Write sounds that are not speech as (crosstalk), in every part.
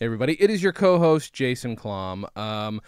Hey everybody, it is your co-host Jason Klamm. Um,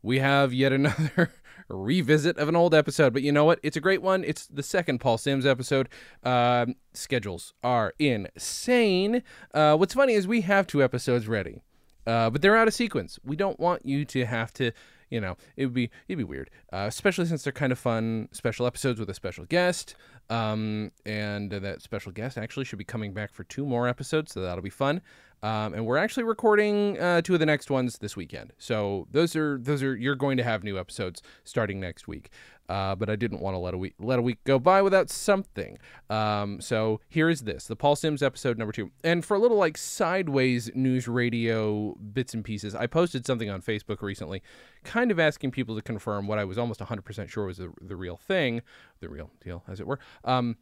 we have yet (laughs) another revisit of an old episode, but you know what? It's a great one. It's the second Paul Simms episode. Um, schedules are insane. Uh, what's funny is we have two episodes ready, uh, but they're out of sequence. We don't want you to have to. You know, it would be it'd be weird, uh, especially since they're kind of fun special episodes with a special guest. Um, and that special guest actually should be coming back for two more episodes, so that'll be fun. Um, and we're actually recording uh, two of the next ones this weekend. So those are those are you're going to have new episodes starting next week. Uh, but I didn't want to let a week let a week go by without something. Um, so here is this: the Paul Simms episode number two. And for a little like sideways news radio bits and pieces, I posted something on Facebook recently, kind of asking people to confirm what I was almost 100% sure was the, the real thing, the real deal, as it were. Um,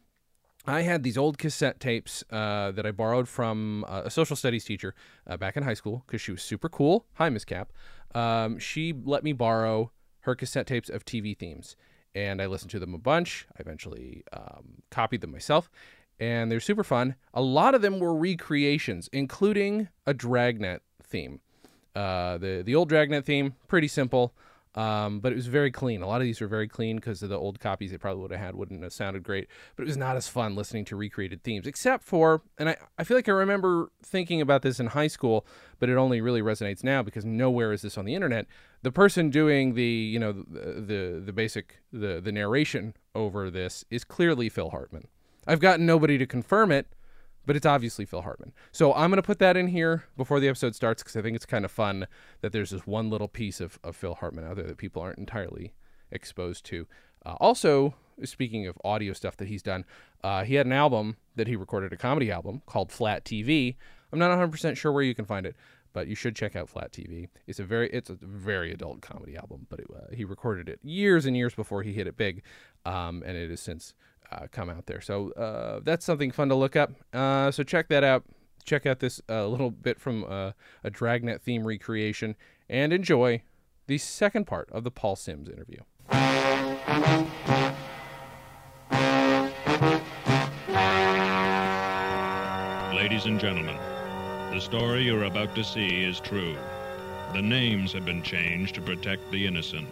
I had these old cassette tapes uh, that I borrowed from uh, a social studies teacher uh, back in high school because she was super cool. Hi, Miss Cap. Um, she let me borrow her cassette tapes of TV themes, and I listened to them a bunch. I eventually um, copied them myself, and they're super fun. A lot of them were recreations, including a Dragnet theme. Uh, the the old Dragnet theme, pretty simple. Um, but it was very clean. A lot of these were very clean because of the old copies they probably would have had wouldn't have sounded great. But it was not as fun listening to recreated themes, except for, and I, I feel like I remember thinking about this in high school, but it only really resonates now because nowhere is this on the internet. The person doing the, you know, the the, the basic the the narration over this is clearly Phil Hartman. I've gotten nobody to confirm it, but it's obviously Phil Hartman. So I'm going to put that in here before the episode starts because I think it's kind of fun that there's this one little piece of, of Phil Hartman out there that people aren't entirely exposed to. Uh, also, speaking of audio stuff that he's done, uh, he had an album that he recorded, a comedy album called Flat TV. I'm not 100% sure where you can find it, but you should check out Flat TV. It's a very it's a very adult comedy album, but it, uh, he recorded it years and years before he hit it big, um, and it has since uh, come out there. So uh, that's something fun to look up. Uh, so check that out. Check out this uh, little bit from uh, a Dragnet theme recreation and enjoy the second part of the Paul Simms interview. Ladies and gentlemen, the story you're about to see is true. The names have been changed to protect the innocent.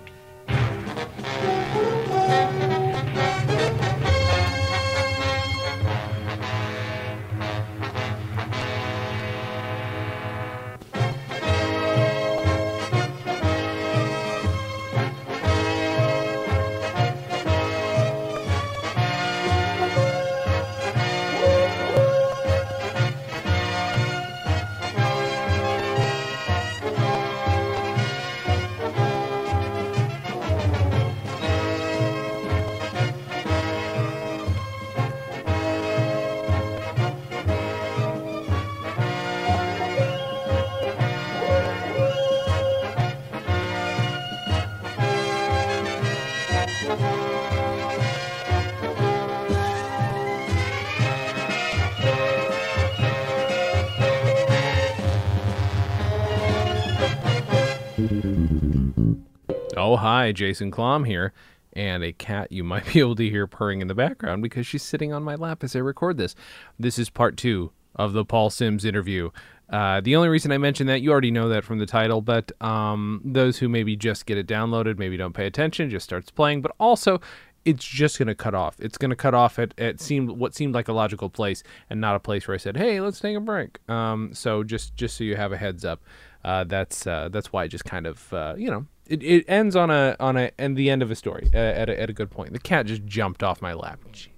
Hi, Jason Klamm here, and a cat you might (laughs) be able to hear purring in the background because she's sitting on my lap as I record this. This is part two of the Paul Simms interview. Uh, the only reason I mention that, you already know that from the title, but um, those who maybe just get it downloaded, maybe don't pay attention, just starts playing, but also it's just going to cut off. It's going to cut off at, at seemed what seemed like a logical place and not a place where I said, "Hey, let's take a break." Um, so just just so you have a heads up, uh, that's uh, that's why I just kind of uh, you know it, it ends on a on a and the end of a story uh, at a, at a good point. The cat just jumped off my lap. Jesus.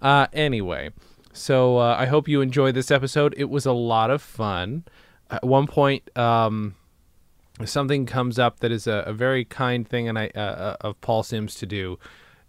Uh, anyway, so uh, I hope you enjoyed this episode. It was a lot of fun. At one point, um, something comes up that is a, a very kind thing, and I uh, uh, of Paul Simms to do.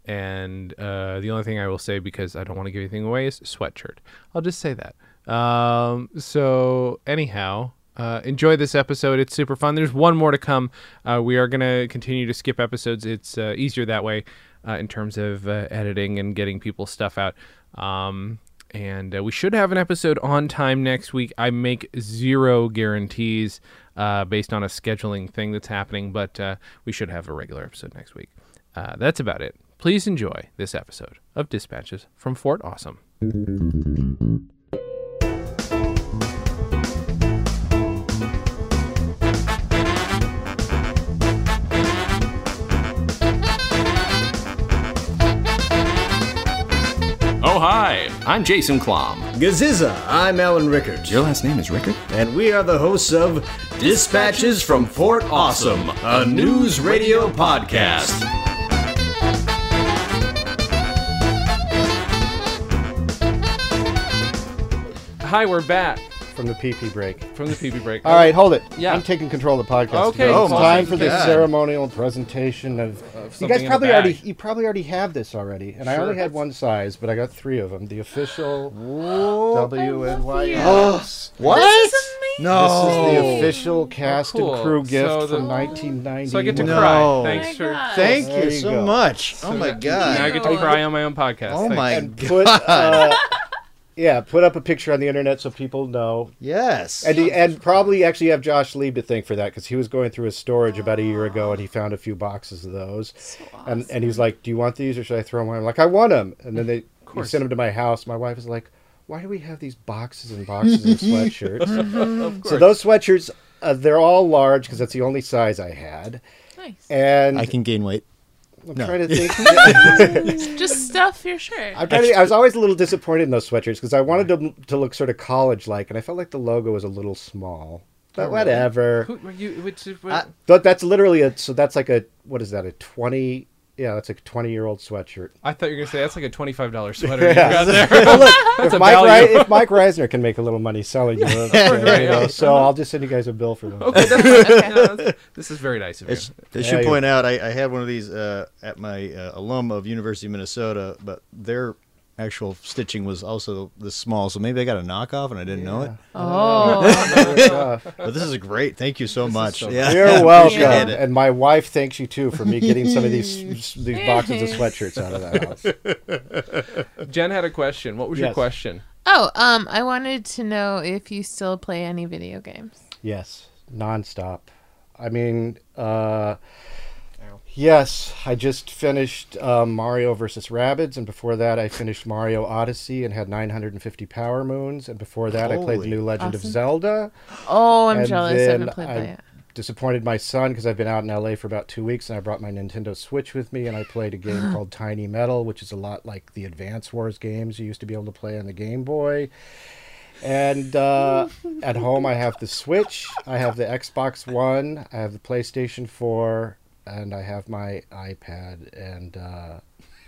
And uh, the only thing I will say, because I don't want to give anything away, is sweatshirt. I'll just say that. Um, so anyhow, uh, enjoy this episode. It's super fun. There's one more to come. Uh, we are going to continue to skip episodes. It's uh, easier that way uh, in terms of uh, editing and getting people's stuff out. Um, and uh, we should have an episode on time next week. I make zero guarantees based on a scheduling thing that's happening, but we should have a regular episode next week. that's about it. Please enjoy this episode of Dispatches from Fort Awesome. I'm Jason Klamm. Gaziza, I'm Alan Rickard. Your last name is Rickard? And we are the hosts of Dispatches from Fort Awesome, a news radio podcast. Hi, we're back from the PP break. from the PB break. All right, hold it. Yeah. I'm taking control of the podcast. Okay, today. Oh it's time for the God. ceremonial presentation of. you guys probably already, you probably already have this already, and I only had one size, but I got three of them. The official I WNYX. love What? This is. No. This is the official cast Oh, cool. and crew gift So the- from 1990. So I get to No. cry. Oh Thanks my for. God. Thank you you so go. much. Oh So my Now I get to cry on my own podcast. Oh Thanks. my and god. put, uh, yeah, put up a picture on the internet so people know. Yes. And, he, and probably actually have Josh Lieb to thank for that because he was going through his storage about a year ago and he found a few boxes of those. So And, awesome. and he was like, "Do you want these or should I throw them away?" I'm like, "I want them." And then they he course. sent them to my house. My wife is like, "Why do we have these boxes and boxes of (laughs) sweatshirts?" of (laughs) so those sweatshirts, uh, they're all large because that's the only size I had. nice. And I can gain weight. I'm no. trying to (laughs) think. (laughs) Just stuff your shirt. I'm trying to, I was always a little disappointed in those sweatshirts because I wanted them to look sort of college-like, and I felt like the logo was a little small. But Oh, really? whatever. Who were you? Which, what, I- But that's literally a. So that's like a. What is that? A twenty. Yeah, that's like a twenty-year-old sweatshirt. I thought you were gonna say that's like a twenty-five dollar (laughs) sweater you got there. (laughs) Well, look, (laughs) if a Mike, value. Ri- if Mike Reisner can make a little money selling you, uh, you know, so I'll just send you guys a bill for them. okay, that's fine. You this is very nice of you. It's, I Yeah, should you- point out, I, I had one of these uh, at my uh, alum of University of Minnesota, but their actual stitching was also this small, so maybe I got a knockoff and I didn't know it. oh, (laughs) Uh, (laughs) But this is great. Thank you so much. so yeah, You're (laughs) welcome, appreciate it. and my wife thanks you too for me getting some of these these boxes of sweatshirts out of that house. Jen had a question. What was your question? oh. Um, I wanted to know if you still play any video games. Yes, nonstop. I mean, uh, yes, I just finished um, Mario versus Rabbids, and before that, I finished Mario Odyssey and had 950 power moons, and before that, I played the new Legend of Zelda. Oh, I'm And jealous. I haven't played I- that yet. Disappointed my son because I've been out in LA for about two weeks, and I brought my Nintendo Switch with me, and I played a game (gasps) called Tiny Metal, which is a lot like the Advance Wars games you used to be able to play on the Game Boy. And uh, at home, I have the Switch, I have the Xbox One, I have the PlayStation 4, and I have my iPad. And uh,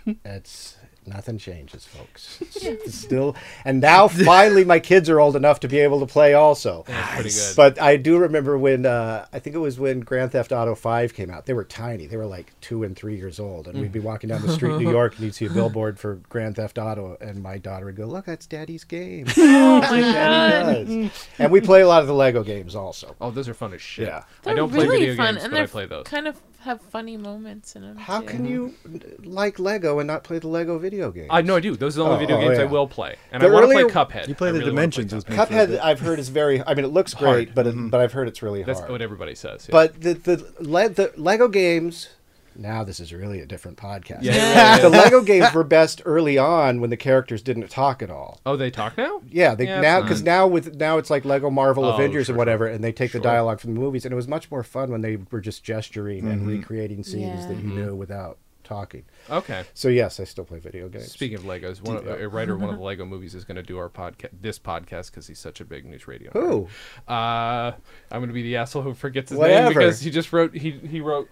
(laughs) it's nothing changes, folks. (laughs) It's still, and now finally, my kids are old enough to be able to play also. That's pretty good. But I do remember when uh, I think it was when Grand Theft Auto Five came out. They were tiny. They were like two and three years old, and we'd be walking down the street in New York, and you'd see a billboard for Grand Theft Auto, and my daughter would go, "Look, that's Daddy's game." (laughs) Oh That's my what god. Does. And we play a lot of the Lego games also. oh, those are fun as shit. Yeah. I They're don't play video fun, games, and but I play those. kind of have funny moments in them. How too. can you like Lego and not play the Lego video games? I know I do. Those are the only Oh, video oh, games I will play, and The I want to play Cuphead. You play I the really wanna play dimensions Cuphead. me. for a Cuphead. I've heard is very. I mean, it looks Hard. great, but it, mm-hmm. but I've heard it's really That's hard. what everybody says. yeah. But the the, Le- the Lego games. Now this is really a different podcast. Yeah, yeah, yeah. the Lego games were best early on when the characters didn't talk at all. oh, they talk now. Yeah, they Yeah, now because now with now it's like Lego Marvel Oh, Avengers sure, and whatever, and they take Sure. the dialogue from the movies, and it was much more fun when they were just gesturing and recreating scenes Yeah. that you knew without talking. Okay. So yes, I still play video games. Speaking of Legos, one of, a writer of one of the (laughs) Lego movies is going to do our podcast, this podcast, because he's such a big news radio. Who? nerd. Uh, I'm going to be the asshole who forgets his Whatever. name because he just wrote he he wrote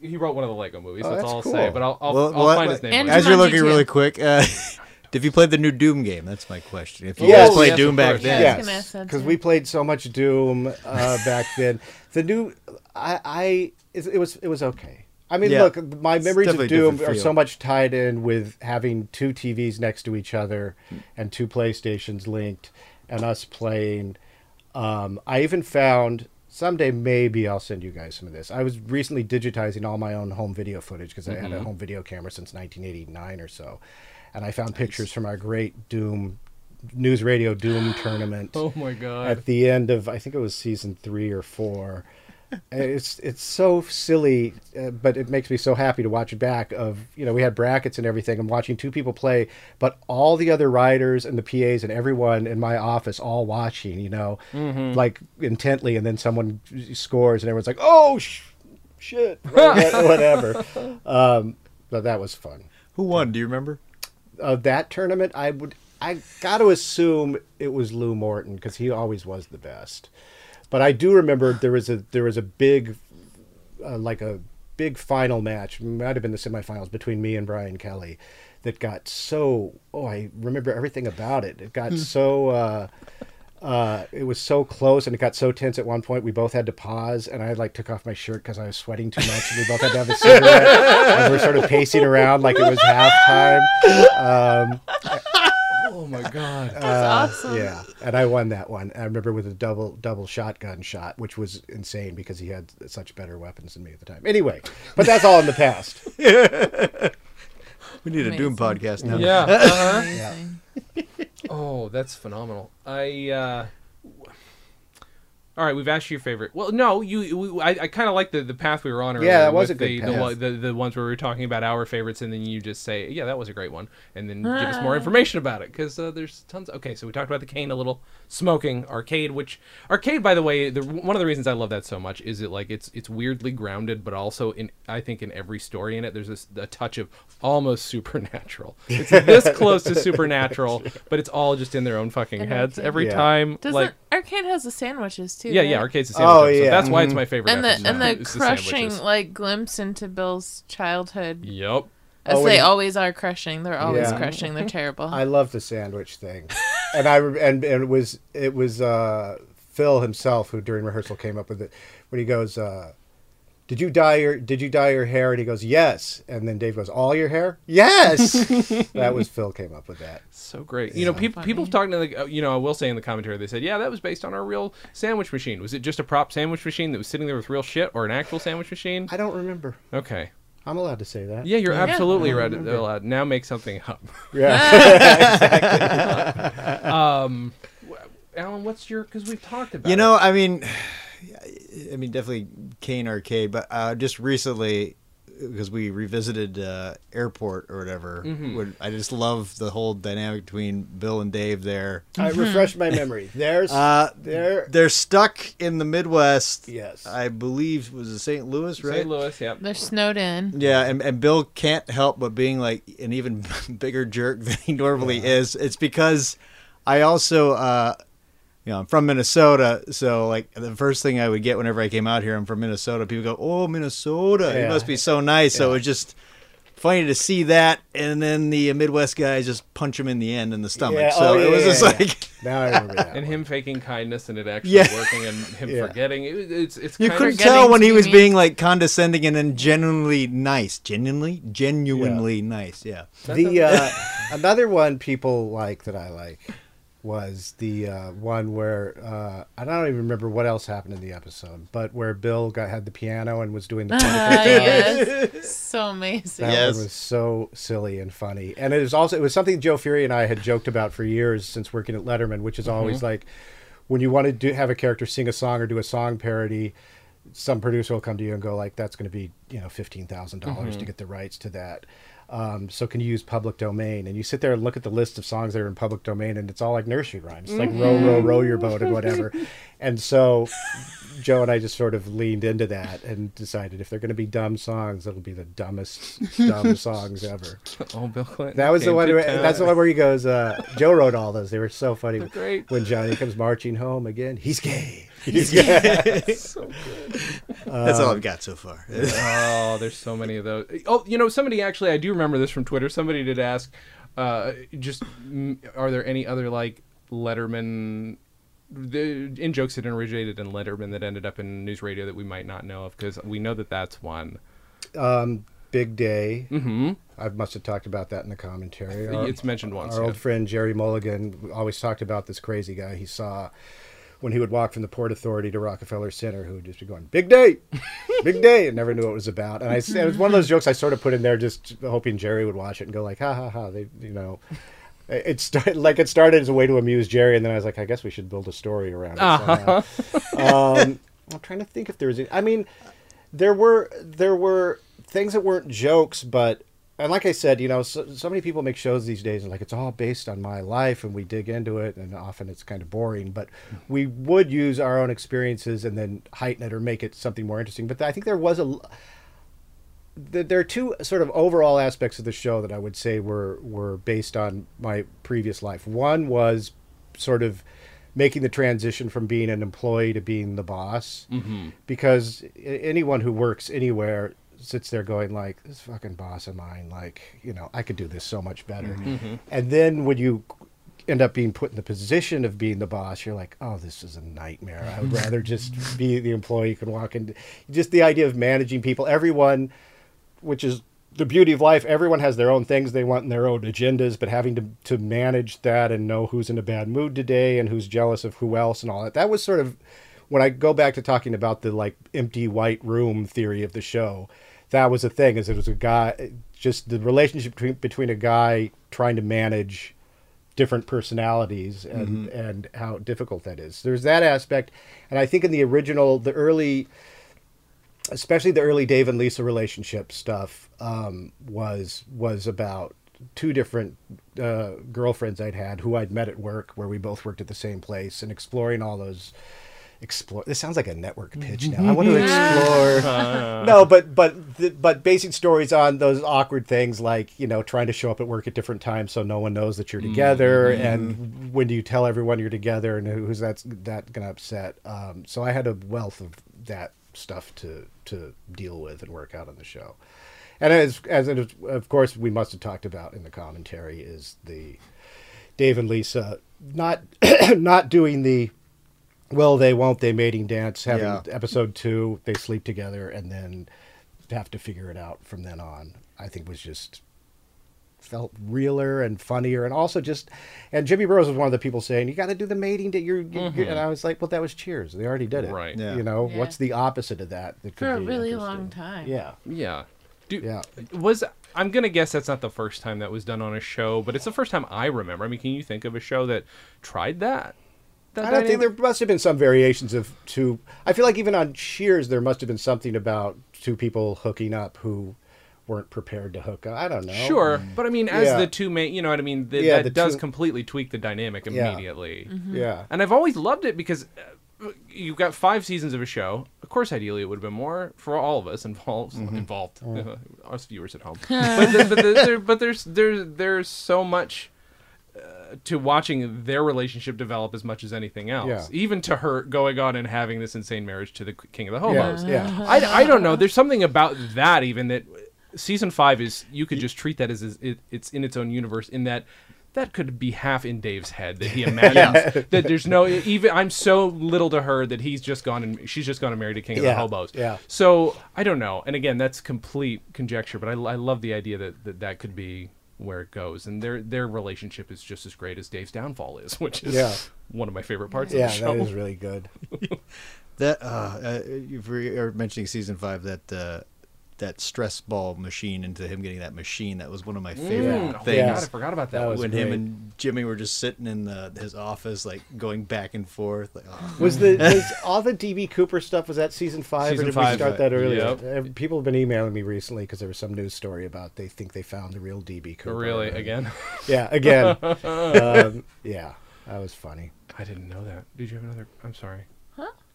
he wrote one of the Lego movies. Oh, that's, that's all I'll say. But I'll I'll, Well, I'll well, find well, his name. and. As you're looking too. really quick, uh, (laughs) have you played the new Doom game? That's my question. If you Yes. guys played Yes, Doom back then, Yeah. I was gonna Yes, because we played so much Doom uh, back then. The new, I, I it, it was it was okay. I mean, Yeah. look, my It's memories of Doom are so much tied in with having two TVs next to each other and two PlayStations linked, and us playing. Um, I even found someday maybe I'll send you guys some of this. I was recently digitizing all my own home video footage because I had a mm-hmm. home video camera since 1989 or so, and I found pictures from our great Doom news radio Doom (gasps) tournament Oh my god. at the end of I think it was season three or four. And It's it's so silly, uh, but it makes me so happy to watch it back. Of you know, we had brackets and everything. I'm watching two people play, but all the other writers and the PAs and everyone in my office all watching. You know, like intently, and then someone scores, and everyone's like, "Oh sh- shit," (laughs) whatever. Um, but that was fun. who won? Do you remember? Of that tournament, I would. I got to assume it was Lew Morton because he always was the best. But I do remember there was a there was a big, uh, like a big final match. Might have been the semifinals between me and Brian Kelly, that got so. Oh, I remember everything about it. It got so. Uh, uh, it was so close and it got so tense at one point we both had to pause and I like took off my shirt because I was sweating too much and we both had to have a cigarette and we're sort of pacing around like it was halftime. Um, Oh my (laughs) god. That's uh, awesome. Yeah, and I won that one. I remember with a double double shotgun shot, which was insane because he had such better weapons than me at the time. Anyway, but that's all in the past. (laughs) We need a Doom podcast now. yeah. (laughs) Uh-huh. Amazing. Oh, that's phenomenal. I uh all right, we've asked you your favorite. Well, no, you. We, I, I kind of like the, the path we were on earlier. Yeah, that was a good the, path. The, one- the the ones where we were talking about our favorites, and then you just say, "Yeah, that was a great one," and then give us more Ah. information about it because uh, there's tons. Okay, so we talked about the cane a little, smoking, arcade. Which arcade, by the way, the, one of the reasons I love that so much is it like it's it's weirdly grounded, but also in I think in every story in it, there's this, a touch of almost (laughs) supernatural. It's this close to (laughs) supernatural, but it's all just in their own fucking In heads arcade. every Yeah. time. Doesn't like arcade has the sandwiches too? Yeah, right? yeah, arcade's the same. Oh, episode. yeah. that's why it's my favorite. And the episode. and the It's crushing sandwiches. like glimpse into Bill's childhood, Yep. as Oh, they and- always are crushing. They're always Yeah. crushing. They're terrible. (laughs) I love the sandwich thing, (laughs) and I re- and, and it was it was uh, Phil himself who during rehearsal came up with it when he goes, uh, "Did you dye your Did you dye your hair?" And he goes, "Yes." And then Dave goes, "All your hair?" Yes. (laughs) that was Phil came up with that. So great. You know, people funny. people talking to the, uh, you know, I will say in the commentary they said, yeah, that was based on our real sandwich machine. Was it just a prop sandwich machine that was sitting there with real shit, or an actual sandwich machine? I don't remember. Okay. I'm allowed to say that. Yeah, you're Yeah. absolutely right. don't remember. allowed. Now make something up. (laughs) (laughs) Yeah. Exactly. um, Alan, what's your? Because we've talked about. You it. know, I mean, I mean, definitely Kane Arcade, but uh, just recently, because we revisited uh, Airport or whatever, Mhm. when- I just love the whole dynamic between Bill and Dave there. I refreshed my memory. There's Uh, there. they're stuck in the Midwest. Yes. I believe was it St. Louis, right? St. Louis. Yeah. They're snowed in. Yeah, and, and Bill can't help but being like an even (laughs) bigger jerk than he normally is. It's because I also, uh, you know, I'm from Minnesota, so like the first thing I would get whenever I came out here, I'm from Minnesota. People go, "Oh, Minnesota, it Yeah. must be so nice." So Yeah. it was just funny to see that, and then the Midwest guys just punch him in the end in the stomach. Yeah, So oh, it was yeah, just yeah, like. (laughs) Now I remember that. (laughs) And one. him faking kindness and it actually Yeah. working and him Yeah. forgetting. It, it's it's You couldn't tell when he was being like condescending and then genuinely nice. Genuinely, genuinely nice. Yeah. the uh, another one people like that I like was the uh, one where uh, I don't even remember what else happened in the episode, but where Bill got had the piano and was doing the. (laughs) Ah, yes. So amazing. That Yes. one was so silly and funny, and it was also it was something Joe Furey and I had joked about for years since working at Letterman, which is always like when you want to do have a character sing a song or do a song parody, some producer will come to you and go like, "That's going to be you know fifteen dollars to get the rights to that." Um, so can you use public domain? And you sit there and look at the list of songs that are in public domain, and it's all like nursery rhymes, It's like row, row, row your boat and whatever. (laughs) and so Joe and I just sort of leaned into that and decided if they're going to be dumb songs, it'll be the dumbest dumb (laughs) songs ever. oh Bill Clinton. That was the one. Where, that's the one where he goes. Uh, Joe wrote all those. They were so funny. (laughs) Great. When Johnny comes marching home again, he's gay. He's (laughs) gay. so good. That's all I've got so far. (laughs) Oh, there's so many of those. Oh, you know, somebody actually, I do remember this from Twitter. Somebody did ask, uh, just mm, are there any other like Letterman, the in jokes that originated in Letterman that ended up in news radio that we might not know of? Because we know that that's one. um, Big Day. Mm-hmm. I must have talked about that in the commentary. Our, It's mentioned once. our yeah. old friend Jerry Mulligan always talked about this crazy guy he saw when he would walk from the Port Authority to Rockefeller Center, who would just be going, "Big day, big day," and never knew what it was about. And I, it was one of those jokes I sort of put in there, just hoping Jerry would watch it and go like, "Ha ha ha!" They, you know. It started like it started as a way to amuse Jerry, and then I was like, I guess we should build a story around it. Uh-huh. um, I'm trying to think if there was. Any, I mean, there were there were things that weren't jokes, but and like I said, you know, so, so many people make shows these days and like it's all based on my life, and we dig into it, and often it's kind of boring. But we would use our own experiences and then heighten it or make it something more interesting. But I think there was a. there are two sort of overall aspects of the show that I would say were were based on my previous life. One was sort of making the transition from being an employee to being the boss, mm-hmm. because anyone who works anywhere sits there going like, "This fucking boss of mine, like you know, I could do this so much better." Mm-hmm. Mm-hmm. And then when you end up being put in the position of being the boss, you're like, oh, this is a nightmare. I would mm-hmm. rather just be the employee who can walk in. Just the idea of managing people, everyone, which is the beauty of life, everyone has their own things they want and their own agendas, but having to, to manage that and know who's in a bad mood today and who's jealous of who else and all that. That was sort of when I go back to talking about the like empty white room theory of the show. That was a thing, is it was a guy, just the relationship between, between a guy trying to manage different personalities and and how difficult that is. There's that aspect, and I think in the original, the early, especially the early Dave and Lisa relationship stuff, um, was was about two different uh, girlfriends I'd had who I'd met at work, where we both worked at the same place, and exploring all those. Explore. This sounds like a network pitch now. I mm-hmm. want to explore. (laughs) (laughs) no, but but the, but basing stories on those awkward things like you know trying to show up at work at different times so no one knows that you're mm-hmm. together, mm-hmm. and when do you tell everyone you're together, and who's that's that gonna upset. Um, so I had a wealth of that stuff to to deal with and work out on the show. And as as it is, of course we must have talked about in the commentary is the Dave and Lisa not (coughs) not doing the will they won't they mating dance having Yeah. episode two they sleep together and then have to figure it out from then on i think was just felt realer and funnier and also just and jimmy burrows was one of the people saying you got to do the mating that you're, you mm-hmm. and i was like well that was cheers they already did it Right. Yeah. you know Yeah. what's the opposite of that, that could For a be really long time. yeah Yeah. Do, Yeah. Was I'm gonna guess that's not the first time that was done on a show, but it's the first time I remember. I mean, can you think of a show that tried that? That I don't think dynamic? there must have been some variations of two. I feel like even on Cheers, there must have been something about two people hooking up who weren't prepared to hook up. I don't know. Sure, but I mean, as Yeah. the two main, you know what I mean. The, Yeah, that the does two- completely tweak the dynamic Yeah. immediately. Yeah. And I've always loved it because uh, you've got five seasons of a show. Of course, ideally, it would have been more for all of us involved. Mm-hmm. Involved, (laughs) us viewers at home. (laughs) but, the, but, the, there, but there's there's there's so much to watching their relationship develop as much as anything else. Yeah. Even to her going on and having this insane marriage to the king of the hobos. Yeah. Yeah. I, I don't know. There's something about that even that season five is you could just treat that as, as it, it's in its own universe in that that could be half in Dave's head that he imagines (laughs) that there's no even I'm so little to her that he's just gone and she's just gone and married a king of the hobos. yeah. So I don't know. And again, that's complete conjecture, but I, I love the idea that, that that could be where it goes. And their their relationship is just as great as Dave's downfall is, (laughs) which is Yeah. one of my favorite parts Yeah, of the show. Yeah, that is really good. (laughs) That uh, uh you've re- are mentioning season five that uh, that stress ball machine into him getting that machine that was one of my favorite Mm, oh, things. God, I forgot about that. That one. was when him and Jimmy were just sitting in the, his office, like going back and forth. Like, oh. Was the (laughs) was all the DB Cooper stuff? Was that season five? Season or did five, we start that earlier? yep. Uh, People have been emailing me recently because there was some news story about they think they found the real DB Cooper. Really, And- again? (laughs) Yeah, again. (laughs) um, yeah, that was funny. I didn't know that. Did you have another? I'm sorry.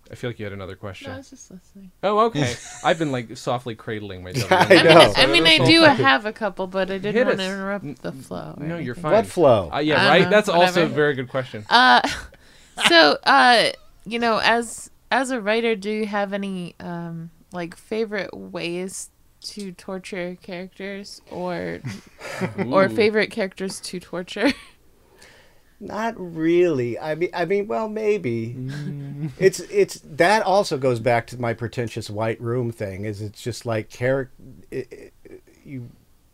Huh? I feel like you had another question. No, I was just listening. Oh, okay. (laughs) I've been like softly cradling myself. I I mean, know. I, mean, I do have a couple, but I didn't want to us. interrupt the flow. or No, you're fine. What flow? Uh, yeah, right. know, That's also a very good question. Uh, (laughs) so, uh, you know, as as a writer, do you have any um like favorite ways to torture characters, or (laughs) or favorite characters to torture? Not really. I mean, I mean, well, maybe. Mm. it's it's that also goes back to my pretentious white room thing. Is it's just like character, you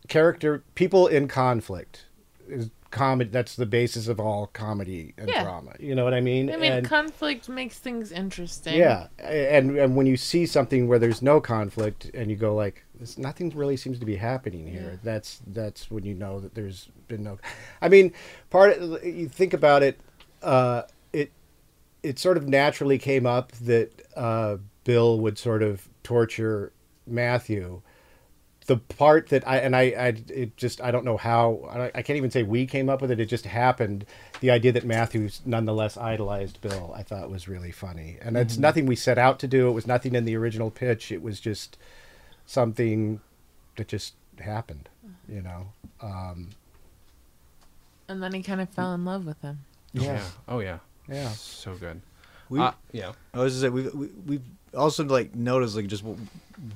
character people in conflict is comedy. That's the basis of all comedy and Yeah. drama. You know what I mean? I mean, And- conflict makes things interesting. yeah, and and when you see something where there's no conflict and you go like, "This nothing really seems to be happening here," Yeah. that's that's when you know that there's been no. I mean, part of, you think about it, uh, it it sort of naturally came up that uh, Bill would sort of torture Matthew. The part that I and I, I it just I don't know how I, I can't even say we came up with it. It just happened. The idea that Matthews nonetheless idolized Bill, I thought was really funny, and it's nothing we set out to do. It was nothing in the original pitch. It was just something that just happened. You know. Um, And then he kind of fell in love with him. yeah. Oh yeah. Yeah. So good. We, Uh, yeah. I was just say we we we've also like noticed like just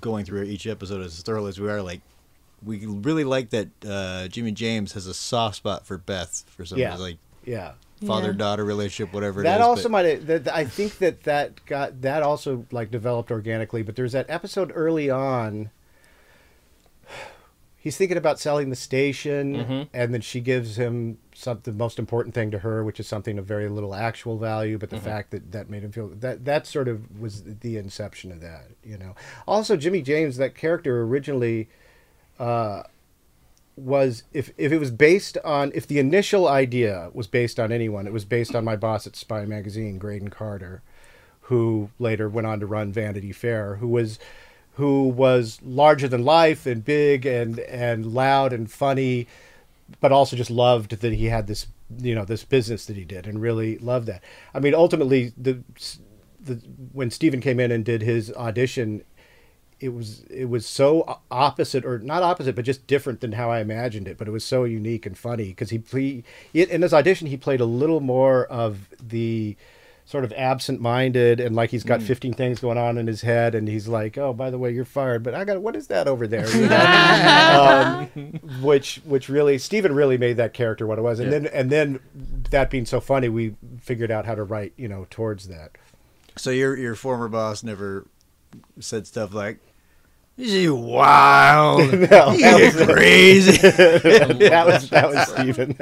going through each episode as thoroughly as we are like we really like that uh, Jimmy James has a soft spot for Beth for some Yeah. reason, like Yeah. Father Yeah. daughter relationship whatever that also but- might have, that, I think that that got that also like developed organically but there's that episode early on he's thinking about selling the station Mhm. and then she gives him some the most important thing to her which is something of very little actual value but the fact that that made him feel that that sort of was the inception of that you know also jimmy james that character originally uh was if if it was based on if the initial idea was based on anyone, it was based on my boss at Spy Magazine, Graydon Carter, who later went on to run Vanity Fair, who was who was larger than life and big and and loud and funny, but also just loved that he had this you know this business that he did and really loved that. I mean, ultimately the the when Stephen came in and did his audition it was it was so opposite or not opposite but just different than how I imagined it but it was so unique and funny because he play, in his audition he played a little more of the sort of absent-minded and like he's got 15 things going on in his head and he's like oh by the way you're fired but I got what is that over there you know? (laughs) um, which which really Stephen really made that character what it was and Yeah. then and then that being so funny we figured out how to write you know towards that So your your former boss never said stuff like, "Is he wild? (laughs) No, Is that was- crazy?" (laughs) that was that was (laughs) Stephen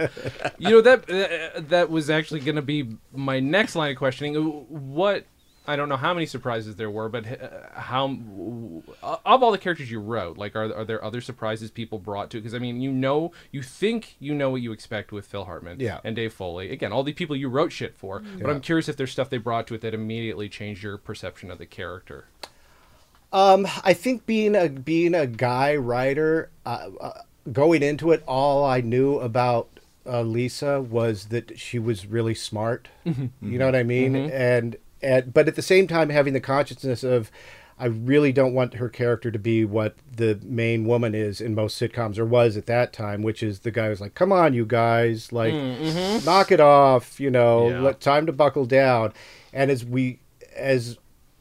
you know that uh, that was actually going to be my next line of questioning. What I don't know how many surprises there were, but uh, how of all the characters you wrote, like are are there other surprises people brought to? Because I mean, you know, you think you know what you expect with Phil Hartman, Yeah. and Dave Foley. Again, all the people you wrote shit for. But I'm curious if there's stuff they brought to it that immediately changed your perception of the character. Um, I think being a being a guy writer, uh, uh, going into it, all I knew about uh, Lisa was that she was really smart. You know what I mean? And and but at the same time, having the consciousness of. I really don't want her character to be what the main woman is in most sitcoms or was at that time, which is the guy who's like, "Come on, you guys, like, knock it off, you know, Yeah. let time to buckle down." And as we as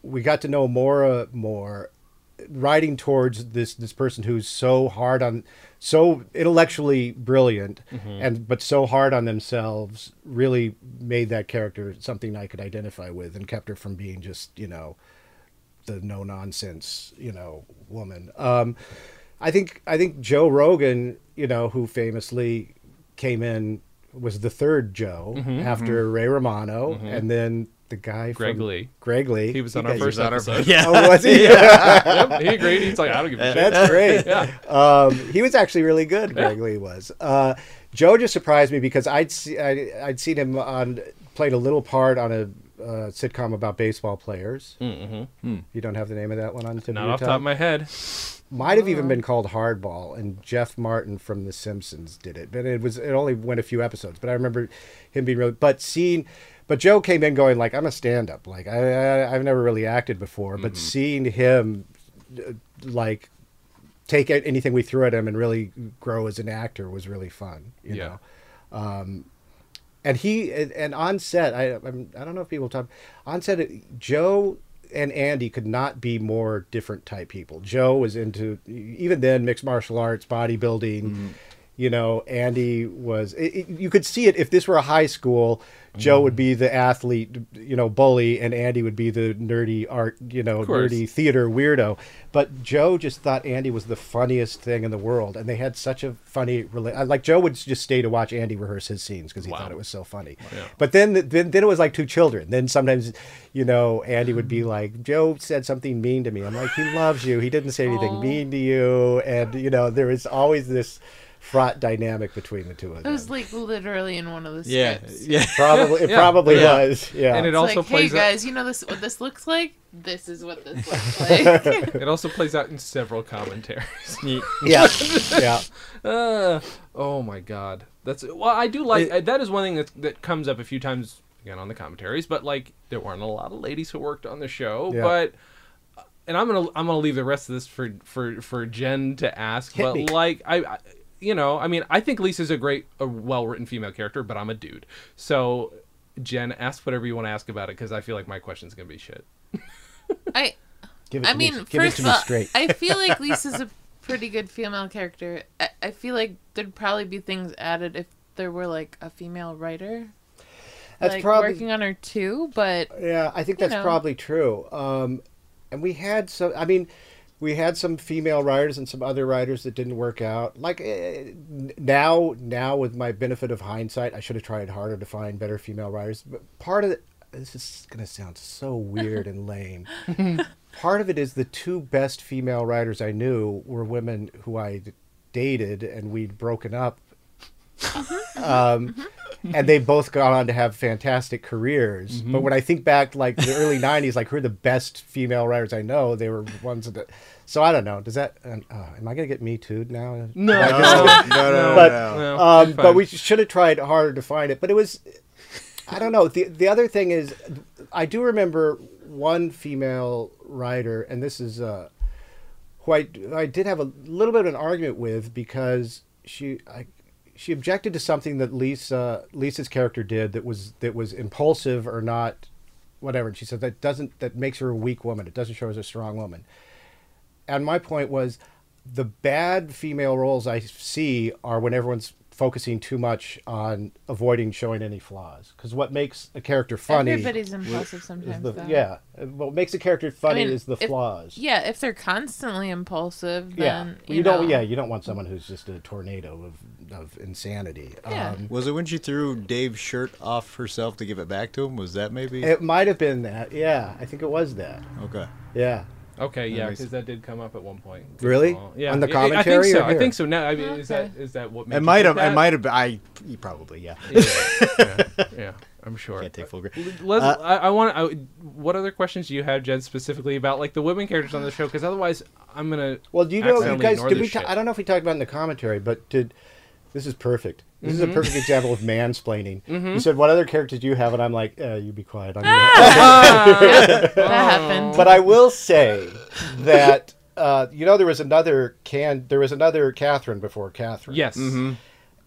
we got to know Maura more, uh, writing towards this this person who's so hard on so intellectually brilliant mm-hmm. and but so hard on themselves really made that character something I could identify with and kept her from being just you know the no nonsense you know woman. Um I think I think Joe Rogan you know who famously came in was the third Joe mm-hmm. after mm-hmm. Ray Romano and then the guy Greg from Lee. Greg Lee He was on You our first was on our- episode. (laughs) yeah. Oh, was he? (laughs) yep, he agreed. He's like, I don't give a shit. That's great. (laughs) Yeah. Um, he was actually really good. Greg Lee was. Uh, Joe just surprised me because I'd see, I, I'd seen him on played a little part on a uh, sitcom about baseball players. Mm-hmm. You don't have the name of that one on the tip Not of off the top of my head. Might have even been called Hardball, and Jeff Martin from The Simpsons did it. But it was it only went a few episodes. But I remember him being really. But seeing, but Joe came in going like, "I'm a stand-up. Like I, I I've never really acted before, but seeing him, uh, like, take anything we threw at him and really grow as an actor was really fun. You Yeah. know. Um, and he and, on set, I I'm, I don't know if people talk on set. Joe and Andy could not be more different type people. Joe was into even then mixed martial arts, bodybuilding. You know, Andy was. It, it- you could see it if this were a high school. Joe would be the athlete, you know, bully, and Andy would be the nerdy art, you know, nerdy theater weirdo. But Joe just thought Andy was the funniest thing in the world, and they had such a funny rela- Like Joe would just stay to watch Andy rehearse his scenes because he Wow. thought it was so funny. Yeah. But then, then, then it was like two children. Then sometimes, you know, Andy would be like, "Joe said something mean to me." I'm like, "He loves you. He didn't say anything Aw. mean to you." And you know, there is always this fraught dynamic between the two of us. It was like literally in one of the yeah, scripts. yeah. (laughs) probably it Yeah. probably Yeah. was. Yeah. And it It's also like, plays hey out- guys, you know this what this looks like? This is what this looks (laughs) like. (laughs) It also plays out in several commentaries. yeah. yeah. Uh, oh my god, that's well. I do like It- that is one thing that that comes up a few times again on the commentaries. But like, there weren't a lot of ladies who worked on the show. Yeah. But and I'm gonna I'm gonna leave the rest of this for for for Jen to ask. Hit but me. like I, I, you know, I mean, I think Lisa's a great, a well written female character, but I'm a dude. So, Jen, ask whatever you want to ask about it because I feel like my question's gonna be shit. I Give it to I mean, me. Give it first to of me all, straight. I feel like (laughs) Lisa's a pretty good female character. I, I feel like there'd probably be things added if there were like a female writer, That's like probably working on her too. But Yeah, I think that's know. probably true. Um, and we had some. I mean, we had some female writers and some other writers that didn't work out. Like eh, now, now with my benefit of hindsight, I should have tried harder to find better female writers. But part of it, this is going to sound so weird and (laughs) lame. part of it is the two best female writers I knew were women who I dated and we'd broken up. um, and they've both gone on to have fantastic careers. But when I think back, like the early '90s, like who are the best female writers I know? They were ones that. So I don't know. Does that? Uh, am I gonna get me too now? No, No, no, no, But-. No, Um, but we should have tried harder to find it. But it was, I don't know. The the other thing is, I do remember one female writer, and this is uh, who I I did have a little bit of an argument with because she I, she objected to something that Lisa Lisa's character did that was that was impulsive or not, whatever. And she said that doesn't that makes her a weak woman. It doesn't show her as a strong woman. And my point was, the bad female roles I see are when everyone's focusing too much on avoiding showing any flaws. Because what makes a character funny everybody's impulsive sometimes. the yeah. What makes a character funny mean, is the if- flaws. Yeah, if they're constantly impulsive, Yeah, then you, you, don't. know, Yeah, you don't want someone who's just a tornado of of insanity. Yeah. Um, Was it when she threw Dave's shirt off herself to give it back to him? Was that maybe? it might have been that. Yeah, I think it was that. okay. Yeah. Okay, yeah, because that did come up at one point. Really? Oh, Yeah, On the I- I think commentary so. I think so. Now, I mean, is that Okay. is that what? made It might think have. It might have. I probably yeah. Yeah, yeah, (laughs) yeah, I'm sure. Can't take full credit. Les, Uh, I, I want. I, what other questions do you have, Jen, specifically about like the women characters on the show? Because otherwise, I'm gonna. Well, do you know you guys? Did we? this Ta- I don't know if we talked about it in the commentary, but did this is perfect. This Mm-hmm. is a perfect example of mansplaining. You said, "What other characters do you have?" And I'm like, uh, "You be quiet." I'm gonna- (laughs) that happened. but I will say that uh, you know there was another can there was another Catherine before Catherine. Yes,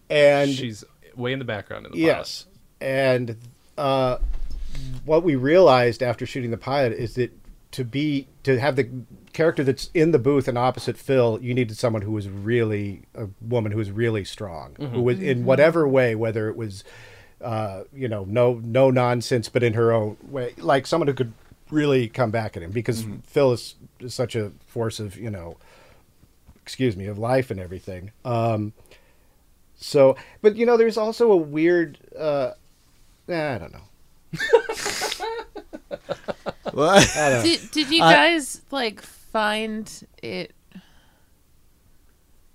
and she's way in the background in the yes, and uh, what we realized after shooting the pilot is that to be to have the character that's in the booth and opposite Phil, you needed someone who was really a woman who was really strong, who was in whatever way, whether it was uh, you know no no nonsense, but in her own way, like someone who could really come back at him because Phil is, is such a force of you know excuse me of life and everything. Um, so, but you know, there's also a weird. Uh, I don't know. (laughs) What? I don't know. did, did you I- guys like find it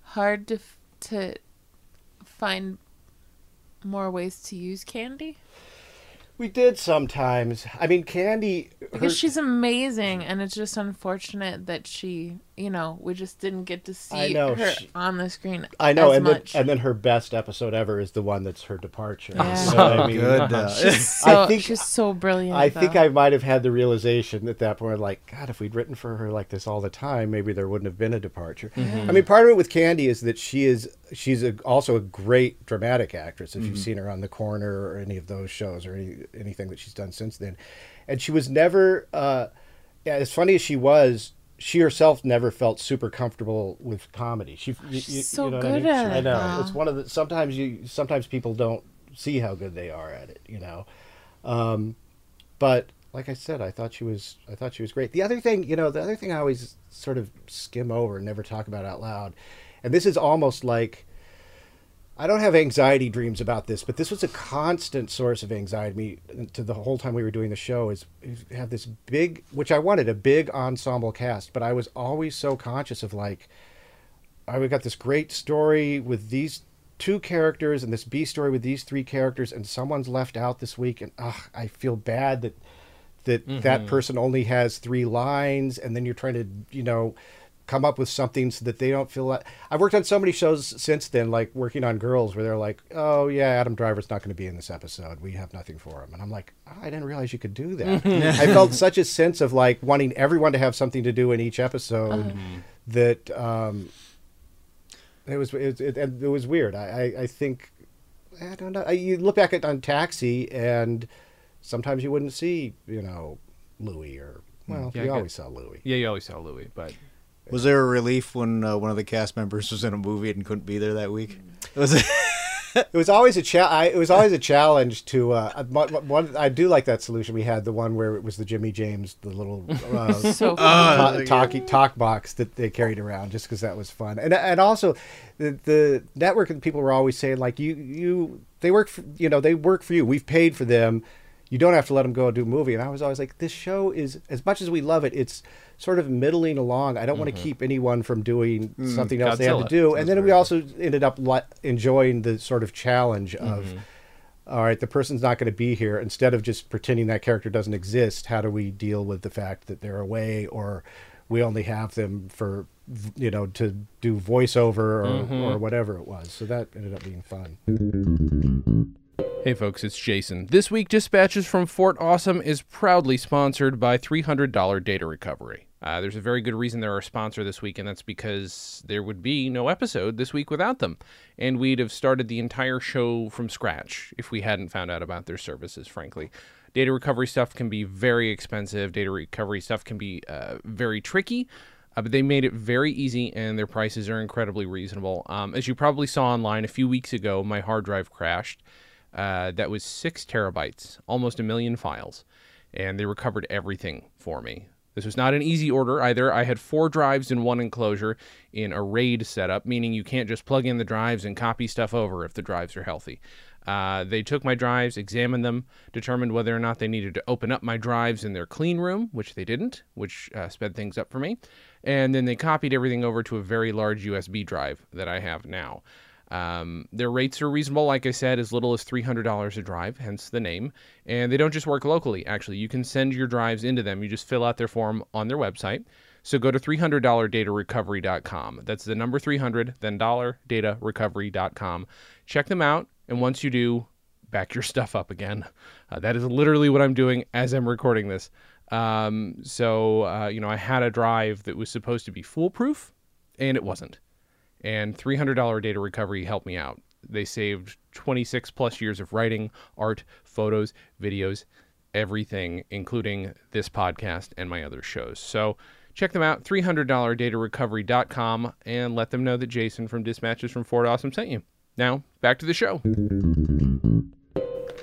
hard to to find more ways to use candy We did sometimes. I mean, Candy. because she's amazing and it's just unfortunate that she you know we just didn't get to see I know, her she- on the screen I know, as and then, and then her best episode ever is the one that's her departure. Yeah. You know what I mean? Good. uh, she's so, I think- she's so brilliant I think. I might have had the realization at that point, like, God, if we'd written for her like this all the time, maybe there wouldn't have been a departure. I mean, part of it with Candy is that she is she's a, also a great dramatic actress. If you've seen her on The Corner or any of those shows or any, anything that she's done since then, and she was never, uh, yeah, as funny as she was. She herself never felt super comfortable with comedy. She, you, She's you- so you know good I mean? at I know it's one of the. Sometimes you, sometimes people don't see how good they are at it. You know, um, but like I said, I thought she was I thought she was great. The other thing, you know, the other thing I always sort of skim over and never talk about out loud, and this is almost like I don't have anxiety dreams about this, but this was a constant source of anxiety me to the whole time we were doing the show. Is have this big, which I wanted a big ensemble cast, but I was always so conscious of like, I we got this great story with these two characters and this B story with these three characters, and someone's left out this week, and ugh, I feel bad that that that mm-hmm. person only has three lines, and then you're trying to you know come up with something so that they don't feel like I've worked on so many shows since then, like working on girls where they're like, Oh yeah, Adam Driver's not going to be in this episode. We have nothing for him. And I'm like, oh, I didn't realize you could do that. (laughs) I felt such a sense of like wanting everyone to have something to do in each episode that um, it was it, it, it was weird. I, I, I think I don't know. I, you look back at on Taxi, and sometimes you wouldn't see you know Louis or well, Yeah, you always saw Louis. Yeah, you always saw Louis, but Was there a relief when uh, one of the cast members (laughs) was in a movie and couldn't be there that week? Was it? (laughs) It was always a cha- I, It was always a challenge to uh, one, one. I do like that solution we had. The one where it was the Jimmy James, the little (laughs) uh, So ta- talkie talk box that they carried around, just because that was fun. And and also, the the network and people were always saying like you you they work for you know they work for you. We've paid for them. You don't have to let them go and do a movie. And I was always like, this show is as much as we love it, it's sort of middling along. I don't want to keep anyone from doing something else they have to do. Sounds And then we also ended up enjoying the sort of challenge of Mm-hmm. all right, the person's not going to be here. Instead of just pretending that character doesn't exist, how do we deal with the fact that they're away or we only have them for, you know, to do voiceover or, Mm-hmm. or whatever it was. So that ended up being fun. Hey folks, it's Jason. This week, Dispatches from Fort Awesome is proudly sponsored by $300 Data Recovery. Uh, there's a very good reason they're our sponsor this week, and that's because there would be no episode this week without them. And we'd have started the entire show from scratch if we hadn't found out about their services, frankly. Data recovery stuff can be very expensive, data recovery stuff can be uh, very tricky. Uh, but they made it very easy, and their prices are incredibly reasonable. Um, as you probably saw online a few weeks ago, my hard drive crashed. Uh, that was six terabytes, almost a million files, and they recovered everything for me. This was not an easy order either. I had four drives in one enclosure in a RAID setup, meaning you can't just plug in the drives and copy stuff over if the drives are healthy. Uh, they took my drives, examined them, determined whether or not they needed to open up my drives in their clean room, which they didn't, which uh, sped things up for me. And then they copied everything over to a very large USB drive that I have now. Um, their rates are reasonable, like I said, as little as $300 a drive, hence the name. And they don't just work locally, actually. You can send your drives into them. You just fill out their form on their website. So go to $300datarecovery.com. That's the number 300, then dollar datarecovery.com. Check them out. And once you do, back your (laughs) stuff up again. Uh, that is literally what I'm doing as I'm recording this. Um, so, uh, you know, I had a drive that was supposed to be foolproof, and it wasn't and $300 data recovery helped me out. They saved 26 plus years of writing, art, photos, videos, everything, including this podcast and my other shows. So check them out, $300datarecovery.com, and let them know that Jason from Dispatches from Fort Awesome sent you. Now, back to the show.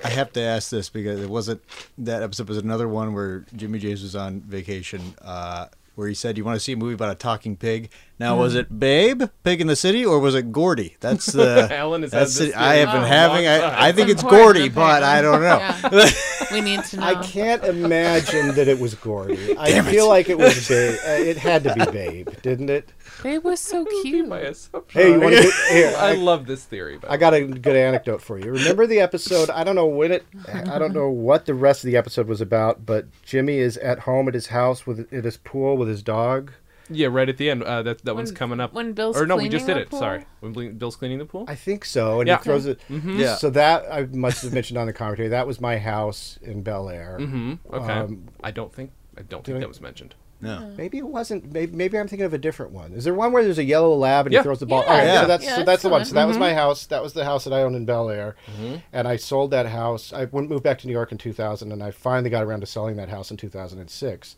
I have to ask this because it wasn't that episode was another one where Jimmy James was on vacation, uh, where he said you want to see a movie about a talking pig. Now, was it Babe, Pig in the City, or was it Gordy? That's the. (laughs) Alan has had that's the- I have been for having. I, I think It's it's Gordy, but I don't know. Yeah. (laughs) we need to know. I can't imagine that it was Gordy. I feel like it was Babe. Uh, it had to be Babe, didn't it? Babe was (laughs) so cute. My assumption. Hey, you want to get (laughs) here? I I, love this theory. But I got a good anecdote for you. Remember the episode? I don't know when it. I don't know what the rest of the episode was about, but Jimmy is at home at his house with at his pool with his dog. yeah, right at the end. Uh, that that one's coming up. when Bill's or no, we just did it. pool? Sorry, when Bill's cleaning the pool. I think so, and Yeah. he throws it. Yeah. So that I must have mentioned on the commentary. That was my house in Bel Air. hmm Okay. Um, I don't think I don't think that was mentioned. No. Maybe it wasn't. Maybe, maybe I'm thinking of a different one. Is there one where there's a yellow lab and Yeah. he throws the ball? Yeah. All right, Yeah. so that's Yeah, so that's that's the the one. one. So that was mm-hmm. my house. That was the house that I owned in Bel Air, mm-hmm. and I sold that house. I went moved back to New York in 2000, and I finally got around to selling that house in 2006.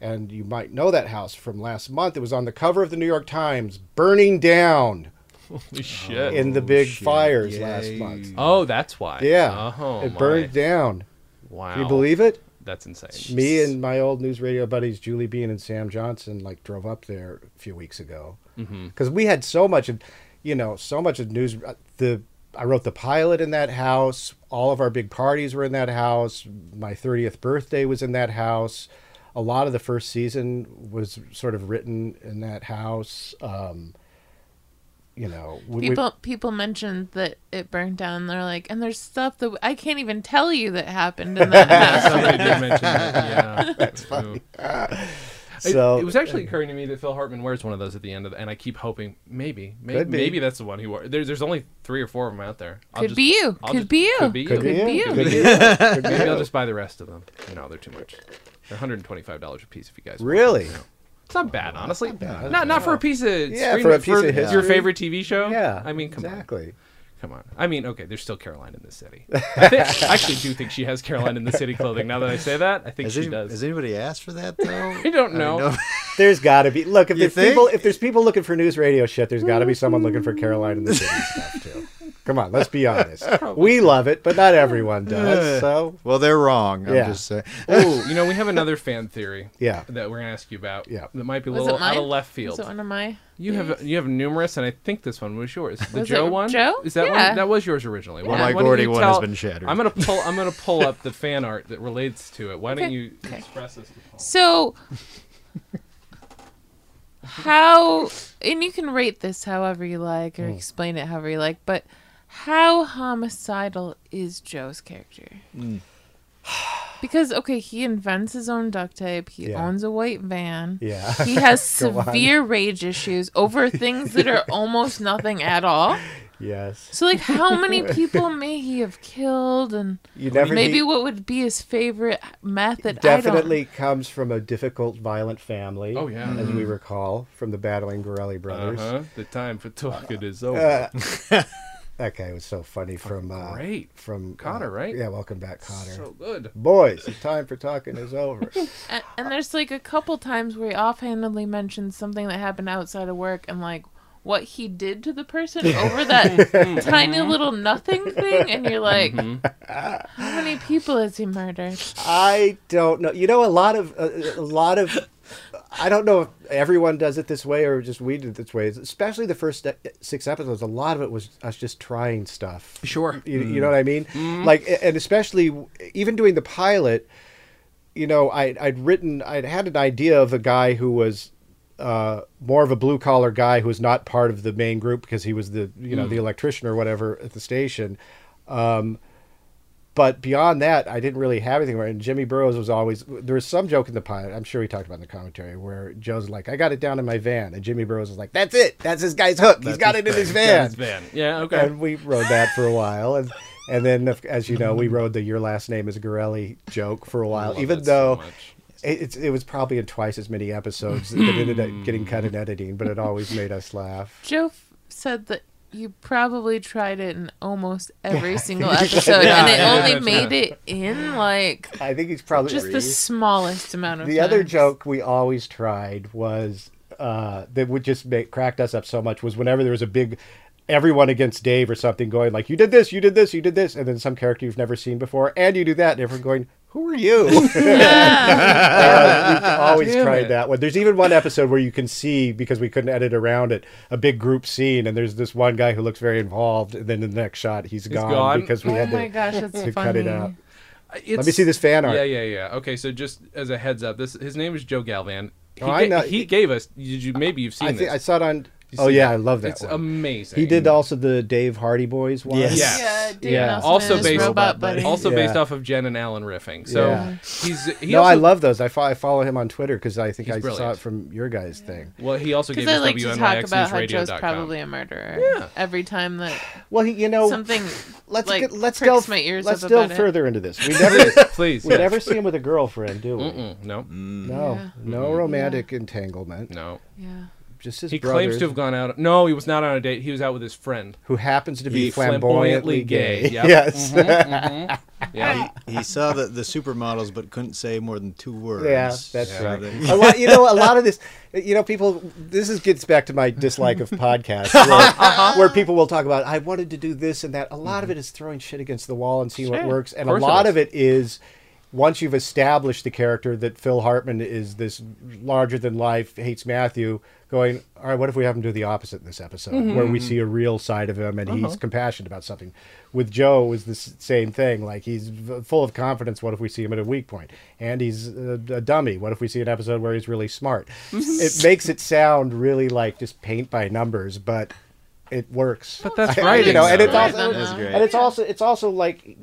And you might know that house from last month. It was on the cover of the New York Times, burning down Holy shit. in the big shit. fires Yay. last month. oh, that's why. Yeah, Oh, it my. burned down. Wow. Can you believe it? That's insane. Me and my old news radio buddies Julie Bean and Sam Johnson like drove up there a few weeks ago because we had so much of, you know, so much of news. uh, The I wrote the pilot in that house. All of our big parties were in that house. My thirtieth birthday was in that house. A lot of the first season was sort of written in that house. Um, you know, we- we- People people mentioned that it burned down. They're like, and there's stuff that I can't even tell you that happened in that (laughs) house. Somebody did mention that. Yeah. (laughs) That's funny. It- So it, was actually occurring to me that Phil Hartman wears one of those at the end of, the, and I keep hoping maybe, maybe, Could be. maybe that's the one he wore. There's, there's only three or four of them out there. I'll Could just- be you. I'll Could just- be you. Could be you. Could be Could be you. you. Could be (laughs) you. Could Maybe. I'll just buy the rest of them. No, they're too much. They're 125 dollars a piece if you guys. want Really? them, you know. It's not bad, honestly. Not bad. not, for a piece of Yeah, screen- for a piece of your favorite TV show. Yeah. I mean, come on. Come on. I mean, okay, there's still Caroline in the city. I, think, I actually do think she has Caroline in the city clothing. Now that I say that, I think Has, she any- does. has anybody asked for that though? (laughs) I don't know. no. (laughs) There's got to be. Look, if You there's think? people, if there's people looking for news radio shit, there's got to be someone looking for Caroline in the City stuff too. Come on, let's be honest. (laughs) We love it, but not everyone (laughs) does. So Well, they're wrong. I'm Yeah. just saying. (laughs) Ooh, you know, we have another fan theory yeah, that we're gonna ask you about. Yeah. That might be a Was little out of left Was field. it one of my? You have you have numerous, and I think this one was yours. The Was Joe it one. Joe? Is that Yeah. one? That was yours originally. Why Yeah. don't- My Gordy you one has been shattered. I'm gonna pull. I'm gonna pull up the fan art that relates to it. Why don't you okay. express this? to Paul? So, how, and you can rate this however you like or hmm. explain it however you like, but how homicidal is Joe's character? (sighs) Because, okay, he invents his own duct tape, he Yeah. owns a white van. yeah. He has (laughs) Go on. severe rage issues over things that are (laughs) almost nothing at all. yes. So, like, how many (laughs) people may he have killed, and You never maybe need- what would be his favorite method? definitely comes from a difficult, violent family. Oh, yeah. as we recall from the battling Garrelli brothers. Uh-huh. The time for talking is over. Uh, that guy was so funny from uh, Great. from Connor, uh, right? Yeah, welcome back, Connor. So good. Boys, the time for talking is over. (laughs) And, and there's like a couple times where he offhandedly mentions something that happened outside of work and like what he did to the person (laughs) over that tiny little nothing (laughs) thing, and you're like, how many people has he murdered? I don't know. You know, a lot of a, a lot of. I don't know if everyone does it this way or just we did it this way. Especially the first six episodes, a lot of it was us just trying stuff. Sure. You, you know what I mean? Like, and especially even doing the pilot. You know, I, I'd written, I'd had an idea of a guy who was uh, more of a blue collar guy who was not part of the main group because he was the, you know, the electrician or whatever at the station. Um, but beyond that, I didn't really have anything. And Jimmy Burrows was always there was some joke in the pilot. I'm sure we talked about in the commentary where Joe's like, "I got it down in my van," and Jimmy Burrows was like, "That's it. That's this guy's hook. He's got it in his van." His van. Yeah. Okay. And we rode that for a while, and and then as you know, we rode the "Your last name is Garrelli" joke for a while, even that so though. it, it was probably in twice as many episodes that ended up getting cut in editing, but it always made us laugh. Joe said that you probably tried it in almost (laughs) every single Yeah, episode, and it yeah, only that's made it in like I think it's probably just the smallest amount of the other joke we always tried was uh, that would just make cracked us up so much was whenever there was a big everyone against Dave or something going like you did this, you did this, you did this, and then some character you've never seen before, and you do that, and everyone going, "Who are you?" (laughs) Yeah. (laughs) Uh, we (laughs) always Damn tried it. that one. There's even one episode where you can see because we couldn't edit around it a big group scene, and there's this one guy who looks very involved, and then in the next shot he's gone, gone? because we oh had my to, gosh, to funny. cut it out. Uh, Let me see this fan art. Yeah, yeah, yeah. Okay, so just as a heads up, this his name is Joe Galvan. He, Oh, I know. he gave us. Did you maybe you've seen I this? think I saw it on. You Oh see yeah, that? I love that It's one. amazing. He did also the Dave Hardy Boys one. Yes. Yes. Yeah, Dave Yeah. Nelson also and his based robot buddy. also Yeah. based off of Jen and Alan riffing. So Yeah. he's he no, also, I love those. I, fo- I follow him on Twitter because I think He's I saw it from your guys' thing. Well, he also gave Because I us like to talk about how Joe's probably a murderer. Yeah. Every time that Well, he, you know, something let's like, get, let's delve my ears let's delve about it. further into this. We (laughs) never Please. we never see him with a girlfriend, do we? No, No, mm. no romantic entanglement. no. yeah. Just his He brothers, claims to have gone out. No, he was not on a date. He was out with his friend. who happens to be He flamboyantly, flamboyantly gay, gay. yep. (laughs) Yes. Mm-hmm, mm-hmm. (laughs) Yeah. He saw the, the supermodels but couldn't say more than two words. Yeah, that's So right. (laughs) a lot, you know, a lot of this, you know, people. This is gets back to my dislike of podcasts, where, uh-huh. where people will talk about, I wanted to do this and that. A lot of mm-hmm. it is throwing shit against the wall and seeing what works, and a course it lot of it is once you've established the character that Phil Hartman is this larger than life hates Matthew. Going, all right, what if we have him do the opposite in this episode, mm-hmm. where we see a real side of him and he's uh-huh. compassionate about something? With Joe, is the same thing. Like he's full of confidence. What if we see him at a weak point? And he's a, a dummy. What if we see an episode where he's really smart? Mm-hmm. it makes it sound really like just paint by numbers, but it works. But that's (laughs) I- writing, you know, and it's right? also That's and it's also it's also like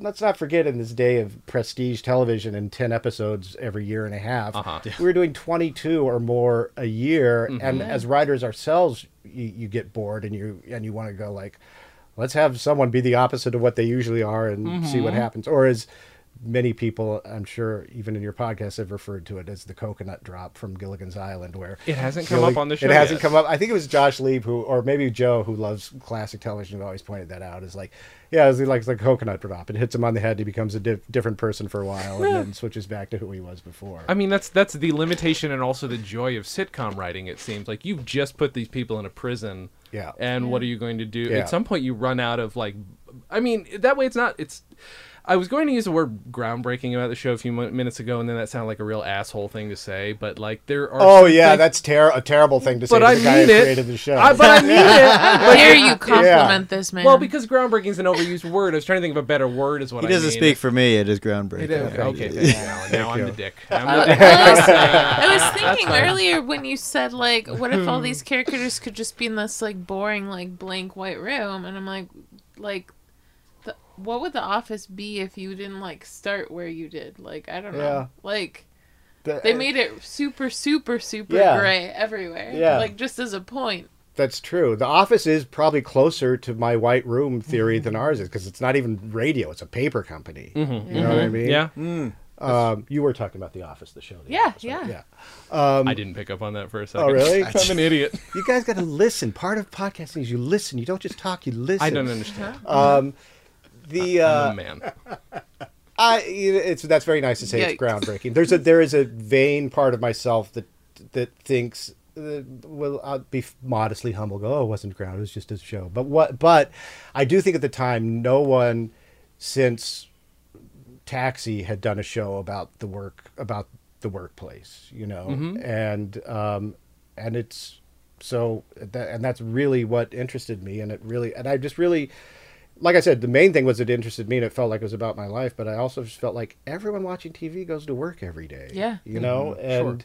let's not forget in this day of prestige television and 10 episodes every year and a half Uh-huh. we (laughs) were doing 22 or more a year Mm-hmm. and as writers ourselves you, you get bored and you and you want to go like let's have someone be the opposite of what they usually are and see Mm-hmm. what happens or as many people i'm sure even in your podcast have referred to it as the coconut drop from gilligan's island where It hasn't come Gillig- up on the show. it hasn't yet. come up i think it was josh lieb who or maybe joe who loves classic television who always pointed that out is like yeah it's like, it's like a coconut drop it hits him on the head he becomes a di- different person for a while and then switches back to who he was before I mean, that's that's the limitation and also the joy of sitcom writing. It seems like you've just put these people in a prison. Yeah. And what are you going to do? Yeah. At some point, you run out of like. I mean, that way it's not. It's. I was going to use the word groundbreaking about the show a few minutes ago, and then that sounded like a real asshole thing to say. But like, there are. oh yeah things- that's ter- a terrible thing to say But to I the guy mean who it. created the show I, but I mean it. (laughs) How dare you compliment this man? Well, because groundbreaking is an overused word. I was trying to think of a better word. Is what He I doesn't mean. speak for me. It is groundbreaking. It is- Okay. Okay, thanks, Alan. Now I'm you. the dick. I'm the dick. was, (laughs) I was thinking earlier when you said like, what if all hmm. these characters could just be in this like boring like blank white room, and I'm like, like, the, what would the office be if you didn't like start where you did? Like, I don't know. Yeah. Like The- they made it super, super, super Yeah. gray everywhere. Yeah. Like just as a point. That's true. The office is probably closer to my white room theory than mm-hmm. ours is because it's not even radio; it's a paper company. Mm-hmm. You know mm-hmm. what I mean? Yeah. Mm. Um, you were talking about the office, the show. The Yeah, Office, right? yeah. yeah. Um, I didn't pick up on that for a second. Oh, really? (laughs) I'm an idiot. (laughs) You guys got to listen. Part of podcasting is you listen. You don't just talk. You listen. I don't understand. Uh-huh. Um, the I'm uh, a man. (laughs) I it's that's very nice to say it's Yikes. groundbreaking. There's a there is a vain part of myself that that thinks uh, well I'll be modestly humble. Go, oh, it wasn't ground. It was just a show. But what? But I do think at the time, no one since Taxi had done a show about the work about the workplace. You know, and um, and it's so that and that's really what interested me, and it really and I just really like I said, the main thing was it interested me and it felt like it was about my life, but I also just felt like everyone watching TV goes to work every day. Yeah. You know, mm-hmm. and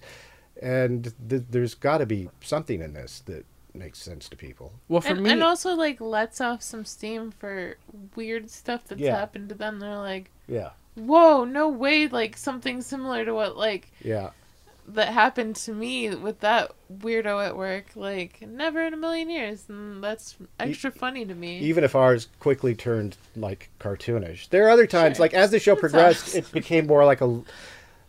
and th- there's got to be something in this that makes sense to people. Well, for and, me, and also like lets off some steam for weird stuff that's Yeah. happened to them. They're like, Yeah. whoa, no way, like something similar to what like Yeah. That happened to me with that weirdo at work. Like never in a million years, and that's extra funny to me. Even if ours quickly turned like cartoonish. There are other times Sure. like as the show progressed it became more like a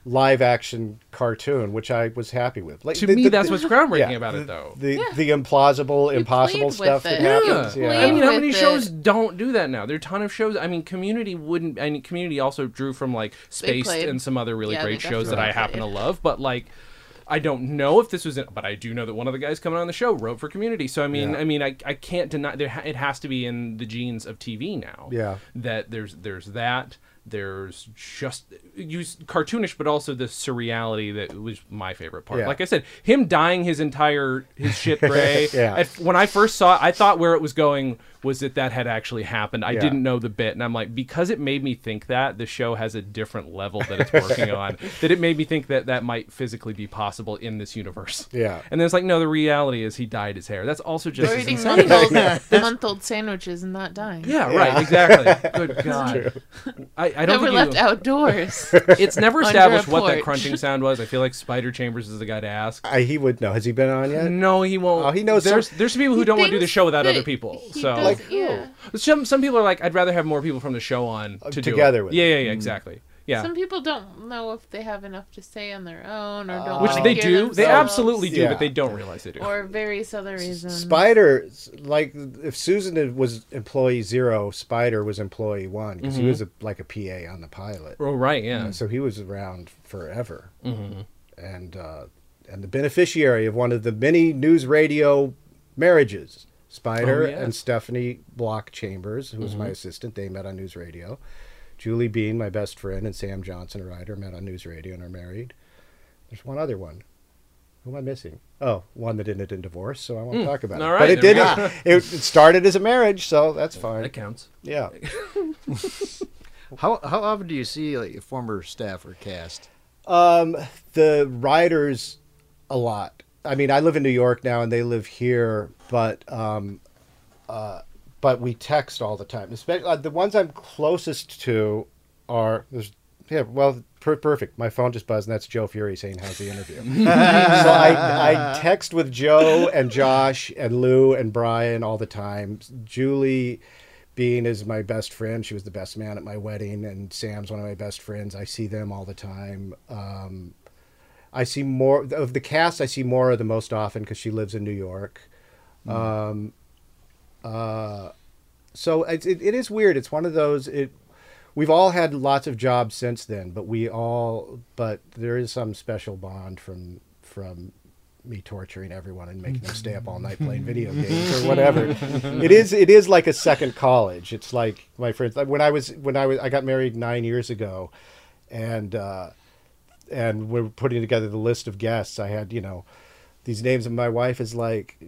live action cartoon, which I was happy with. Like to the- me, the- that's the- what's groundbreaking yeah, about the, it, though. The Yeah. the implausible, You impossible stuff that it. Yeah. happens. Yeah. I mean, how with many it. shows don't do that now? There are a ton of shows. I mean, Community wouldn't. I mean, Community also drew from like Spaced and some other really Yeah, great shows that I definitely happen to love. But like, I don't know if this was, in, but I do know that one of the guys coming on the show wrote for Community. So I mean, Yeah. I mean, I, I can't deny there. ha- It has to be in the genes of TV now. Yeah. That there's there's that. There's just use cartoonish, but also the surreality that was my favorite part. Yeah. Like I said, him dying his entire his shit gray. (laughs) Yeah. When I first saw it, I thought where it was going was that that had actually happened. I Yeah. didn't know the bit, and I'm like, because it made me think that the show has a different level that it's working on. (laughs) That it made me think that that might physically be possible in this universe. Yeah. And then it's like, no, the reality is he dyed his hair. That's also just Or as eating (laughs) month old, month-old sandwiches and not dying. Yeah, right, exactly. (laughs) Good God. I, I don't were think left you, outdoors. it's never established what that crunching sound was. I feel like Spider Chambers is the guy to ask. I, he would know. Has he been on yet? No, he won't. Oh, he knows some- There's there's some people who He don't want to do the show without other people. he So does- Like who? yeah. some some people are like, I'd rather have more people from the show on to do together it. with yeah, yeah, yeah, exactly. Yeah, Some people don't know if they have enough to say on their own, or don't. which they hear do. They absolutely do, Yeah. but they don't realize they do. Or various other reasons. Spider, like if Susan was employee zero, Spider was employee one because he was a, like a PA on the pilot. oh, right, yeah. So he was around forever, Mm-hmm. and uh, and the beneficiary of one of the many news radio marriages. Spider Oh, yeah. and Stephanie Block Chambers, who was my assistant, they met on news radio. Julie Bean, my best friend, and Sam Johnson, a writer, met on news radio and are married. There's one other one. Who am I missing? Oh, one that ended in divorce, so I won't talk about all it. right, but it there we did. (laughs) It, it started as a marriage, so that's fine. That counts. Yeah. (laughs) How how often do you see like a former staff or cast? Um, the writers, a lot. I mean, I live in New York now, and they live here. But um, uh, but we text all the time. Especially uh, the ones I'm closest to are there's yeah well per- perfect. My phone just buzzed and that's Joe Furey saying how's the interview. (laughs) so I I text with Joe and Josh and Lew and Brian all the time. Julie. Bean is my best friend. She was the best man at my wedding, and Sam's one of my best friends. I see them all the time. Um, I see more of the cast. I see Maura the most often because she lives in New York. Um, uh, so it, it, it is weird. It's one of those. It we've all had lots of jobs since then, but we all but there is some special bond from from me torturing everyone and making them stay up all night playing video (laughs) games or whatever. it is it is like a second college. It's like my friends like when I was when I was I got married nine years ago, and. uh and we're putting together the list of guests. I had, you know, these names, and my wife is like,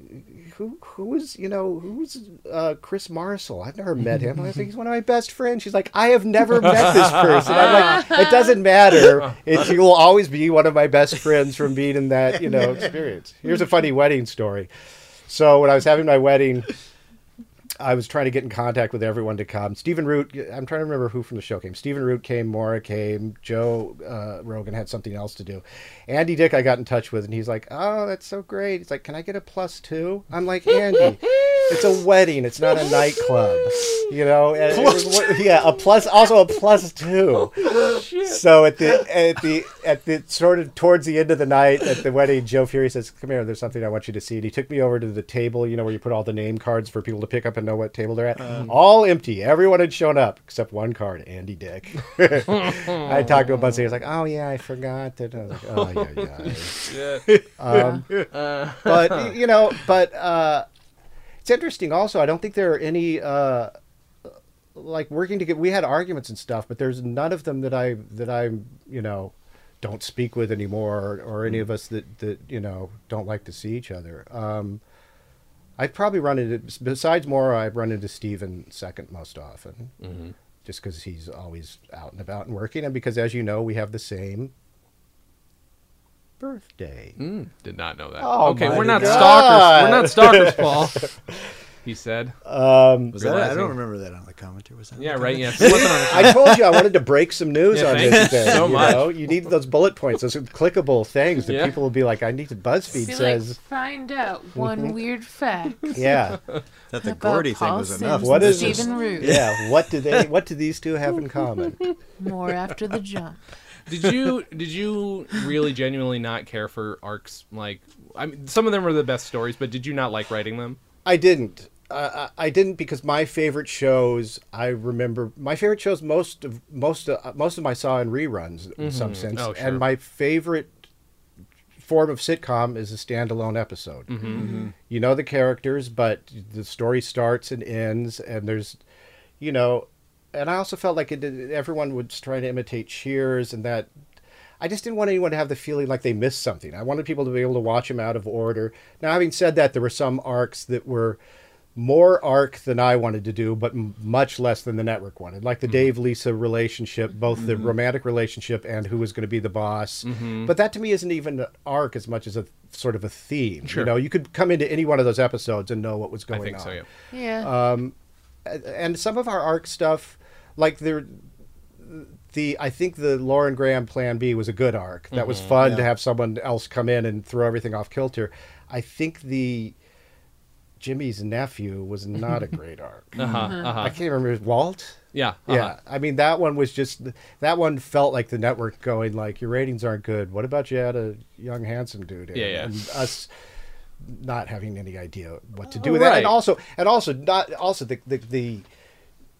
"Who, who is, you know, who's uh, Chris Marshall? I've never met him." I was like, "He's one of my best friends." She's like, "I have never met this person." I'm like, "It doesn't matter. It you will always be one of my best friends from being in that, you know, (laughs) experience." Here's a funny wedding story. So when I was having my wedding. I was trying to get in contact with everyone to come. Stephen Root, I'm trying to remember who from the show came. Stephen Root came, Maura came, Joe uh, Rogan had something else to do. Andy Dick, I got in touch with, and he's like, "Oh, that's so great." He's like, "Can I get a plus two? I'm like, Andy, it's a wedding. It's not a nightclub, you know. Was- yeah, a plus, also a plus two. So at the at the at the sort of towards the end of the night at the wedding, Joe Furey says, "Come here. There's something I want you to see." And he took me over to the table, you know, where you put all the name cards for people to pick up and know what table they're at. all empty. Everyone had shown up except one card, Andy Dick. (laughs) I talked to him once. He was like, "Oh yeah, I forgot that." I was like, "Oh yeah, yeah." (laughs) Um, but you know, but uh, it's interesting. Also, I don't think there are any uh, like working to get. We had arguments and stuff, but there's none of them that I that I you know don't speak with anymore, or, or any of us that that you know don't like to see each other. Um, I've probably run into besides Maura, I've run into Stephen second most often, just because he's always out and about and working, and because as you know, we have the same birthday. Mm, did not know that. Oh okay, we're not God. stalkers. We're not stalkers, Paul. (laughs) he said. Um, Was that? I don't remember that on the commentary. Was that? Yeah, right. commentary? Yes. It wasn't on the- (laughs) I told you I wanted to break some news Yeah, on this you thing. so you much. know? You need those bullet points, those clickable things that Yeah. people will be like, I need to BuzzFeed Feel says like find out (laughs) one weird fact (laughs) Yeah. That the about Gordy thing was Sims enough. What is and is Stephen this? Root. Yeah. What do they what do these two have in common? More after the jump. did you did you really genuinely not care for arcs? Like, I mean, some of them were the best stories, but did you not like writing them? I didn't. Uh, I I didn't because my favorite shows. I remember my favorite shows. Most of most of, most of them I saw in reruns in some sense. Oh, sure. And my favorite form of sitcom is a standalone episode. Mm-hmm. You know the characters, but the story starts and ends, and there's, you know, and I also felt like it, did- everyone was trying to imitate Cheers, and that I just didn't want anyone to have the feeling like they missed something. I wanted people to be able to watch them out of order. Now, having said that, there were some arcs that were more arc than I wanted to do, but m- much less than the network wanted. Like the mm-hmm. Dave Lisa relationship, both the mm-hmm. romantic relationship and who was going to be the boss. Mm-hmm. But that to me isn't even an arc as much as a sort of a theme. Sure. You know, you could come into any one of those episodes and know what was going I going think on so. Yeah. Yeah. um, and some of our arc stuff, like the the I think the Lauren Graham Plan B was a good arc. That was fun to have someone else come in and throw everything off kilter. I think the Jimmy's nephew was not a (laughs) great arc. Uh huh. Uh huh. I can't remember Walt. Yeah. Uh-huh. Yeah, I mean that one was just that one felt like the network going like your ratings aren't good. What about you had a young handsome dude? in?" Yeah, yeah. And us not having any idea what to do with that, and also and also not also the the the,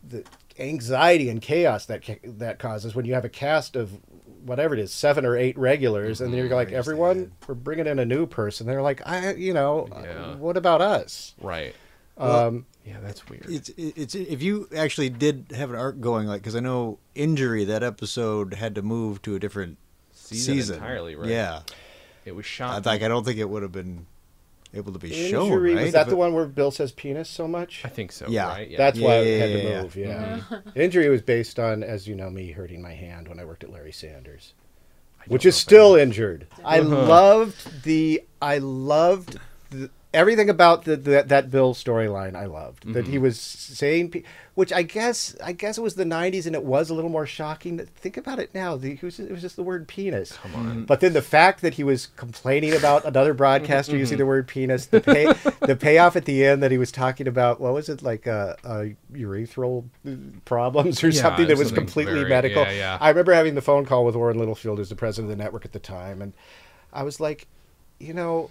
the anxiety and chaos that ca- that causes when you have a cast of whatever it is seven or eight regulars and then you're like everyone we're bringing in a new person they're like i you know Yeah. what about us Right. um Yeah, that's weird. It's it's if you actually did have an arc going like because I know injury that episode had to move to a different Season season, entirely, right? Yeah, It was I shot. like I don't think it would have been able to be shown. Injury, Right? was that If the one where bill says penis so much I think so. Yeah. Right. Yeah. That's why I Yeah, had yeah, to yeah, move. Yeah, injury was based on, as you know, me hurting my hand when I worked at Larry Sanders, which is know if I still injured. I Uh-huh. loved the. I loved the, everything about the, the that Bill storyline I loved. That Mm-hmm. he was saying, which I guess I guess it was the '90s and it was a little more shocking. Think about it now. The, he was, it was just the word penis. Come on. But then the fact that he was complaining about another broadcaster (laughs) using the word penis, the pay, the payoff at the end that he was talking about what was it like uh, uh, urethral problems or Yeah, something that was something completely very- medical. yeah, yeah. I remember having the phone call with Warren Littlefield, who's the president of the network at the time, and I was like, you know,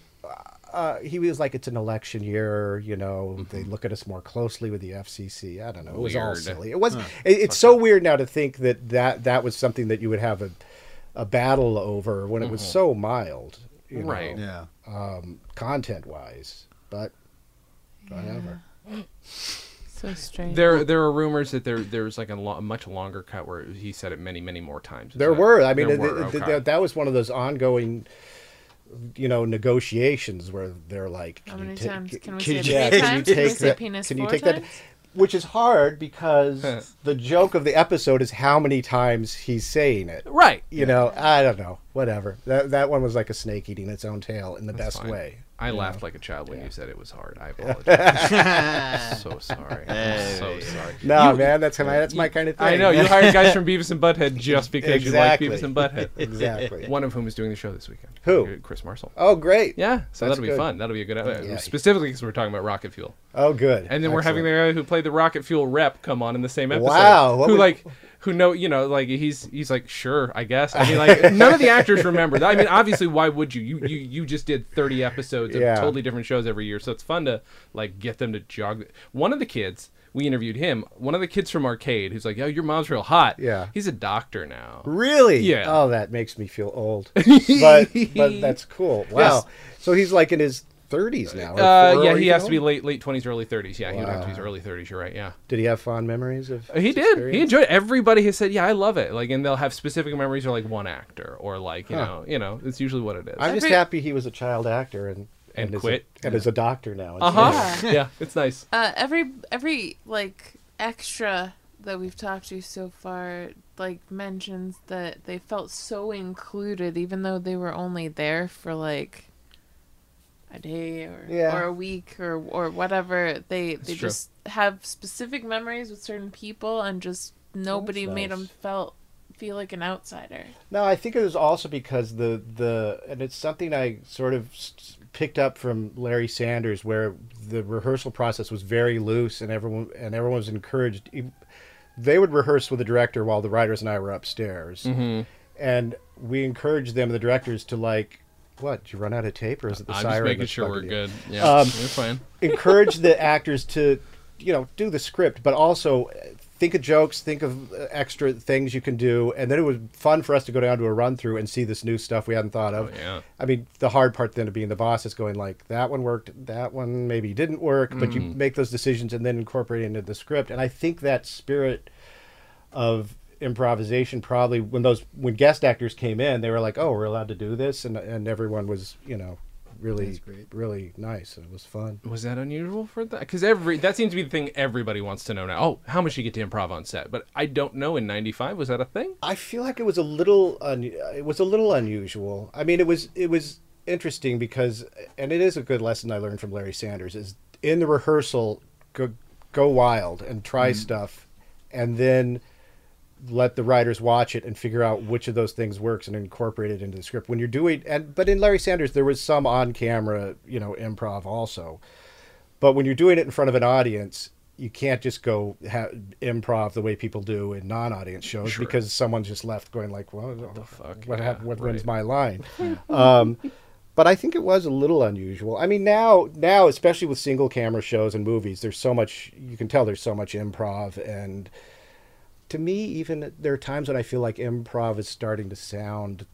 uh, he was like, it's an election year, you know, they mm-hmm. look at us more closely with the FCC. I don't know. It was all silly. It was. It, it's so weird now to think that, that that was something that you would have a, a battle over when it was mm-hmm. so mild, you know, Right. Yeah. Um, content wise. But whatever. So strange. There, there are rumors that there, there was like a, lo- a much longer cut where he said it many, many more times. Is There that- were. I mean, there th- were, th- th- that was one of those ongoing, you know, negotiations where they're like, How can you many take- times? Can we can say you- yeah, can you times? Can we say that- penis can you four take that- which is hard because the joke of the episode is how many times he's saying it. right. You know, I don't know. Whatever. That that one was like a snake eating its own tail in the best fine. way. I laughed like a child when you said it was hard. I apologize. (laughs) so sorry. (laughs) I'm so sorry. No, You- man, that's my that's my kind of thing. I know you hired guys from (laughs) Beavis and Butthead just because Exactly. you like Beavis and Butthead. Exactly. One of whom is doing the show this weekend. Who? Chris Marshall. Oh, great. Yeah, so That's that'll be good. fun. That'll be a good. Uh, Yeah. Specifically because we're talking about rocket fuel, Oh, good. and then we're having the guy who played the rocket fuel rep come on in the same episode. Wow, what Who was- like, who know, you know, like he's he's like, sure, I guess. I mean, (laughs) like none of the actors remember. that I mean, obviously, why would you? You you you just did thirty episodes of Yeah. totally different shows every year, so it's fun to like get them to jog. One of the kids. We interviewed him. One of the kids from Arcade, who's like, oh your mom's real hot." Yeah. he's a doctor now. Really? Yeah. Oh, that makes me feel old. (laughs) but but that's cool. Wow. Yes. So he's like in his 30s now. Uh, or yeah, he even has to be late late twenties, early thirties. Yeah, he would have to be his early thirties. You're right. Yeah. Did he have fond memories of? He his did. He enjoyed. It. Everybody has said, "Yeah, I love it." Like, and they'll have specific memories, or like one actor, or like you Huh. know, you know, it's usually what it is. I'm just Every- happy he was a child actor and And is quit. a, and is a doctor now. Uh huh. Yeah. (laughs) yeah, it's nice. Uh, every every like extra that we've talked to so far like mentions that they felt so included even though they were only there for like a day or Yeah. or a week or or whatever they they true. just have specific memories with certain people and just nobody made them felt feel like an outsider No, I think it was also because the the and it's something I sort of picked up from Larry Sanders, where the rehearsal process was very loose and everyone and everyone was encouraged. They would rehearse with the director while the writers and I were upstairs, Mm-hmm. and we encouraged them, the directors, to like, what? Did you run out of tape, or is it the siren? I'm siren? just making sure we're you? good. Yeah, Um, we're fine. (laughs) encourage the actors to you know do the script but also uh, think of jokes think of uh, extra things you can do and then it was fun for us to go down to a run through and see this new stuff we hadn't thought of Oh, yeah. i mean the hard part then of being the boss is going like that one worked that one maybe didn't work but Mm. you make those decisions and then incorporate it into the script and i think that spirit of improvisation probably when those when guest actors came in they were like oh we're allowed to do this and and everyone was you know really great. really nice it was fun Was that unusual for that? Because every that seems to be the thing everybody wants to know now. Oh, how much you get to improv on set? But I don't know. In '95, was that a thing? I feel like it was a little un- it was a little unusual. I mean, it was it was interesting because and it is a good lesson I learned from Larry Sanders is in the rehearsal go go wild and try mm-hmm. stuff and then let the writers watch it and figure out which of those things works and incorporate it into the script. When you're doing and but in Larry Sanders there was some on camera, you know, improv also. But when you're doing it in front of an audience, you can't just go ha- improv the way people do in non-audience shows Sure. because someone's just left going like, "Well, what the fuck? What, Yeah, hap- what when's right. my line?" (laughs) um, but I think it was a little unusual. I mean, now, now, especially with single camera shows and movies, there's so much. You can tell there's so much improv, and to me, even there are times when I feel like improv is starting to sound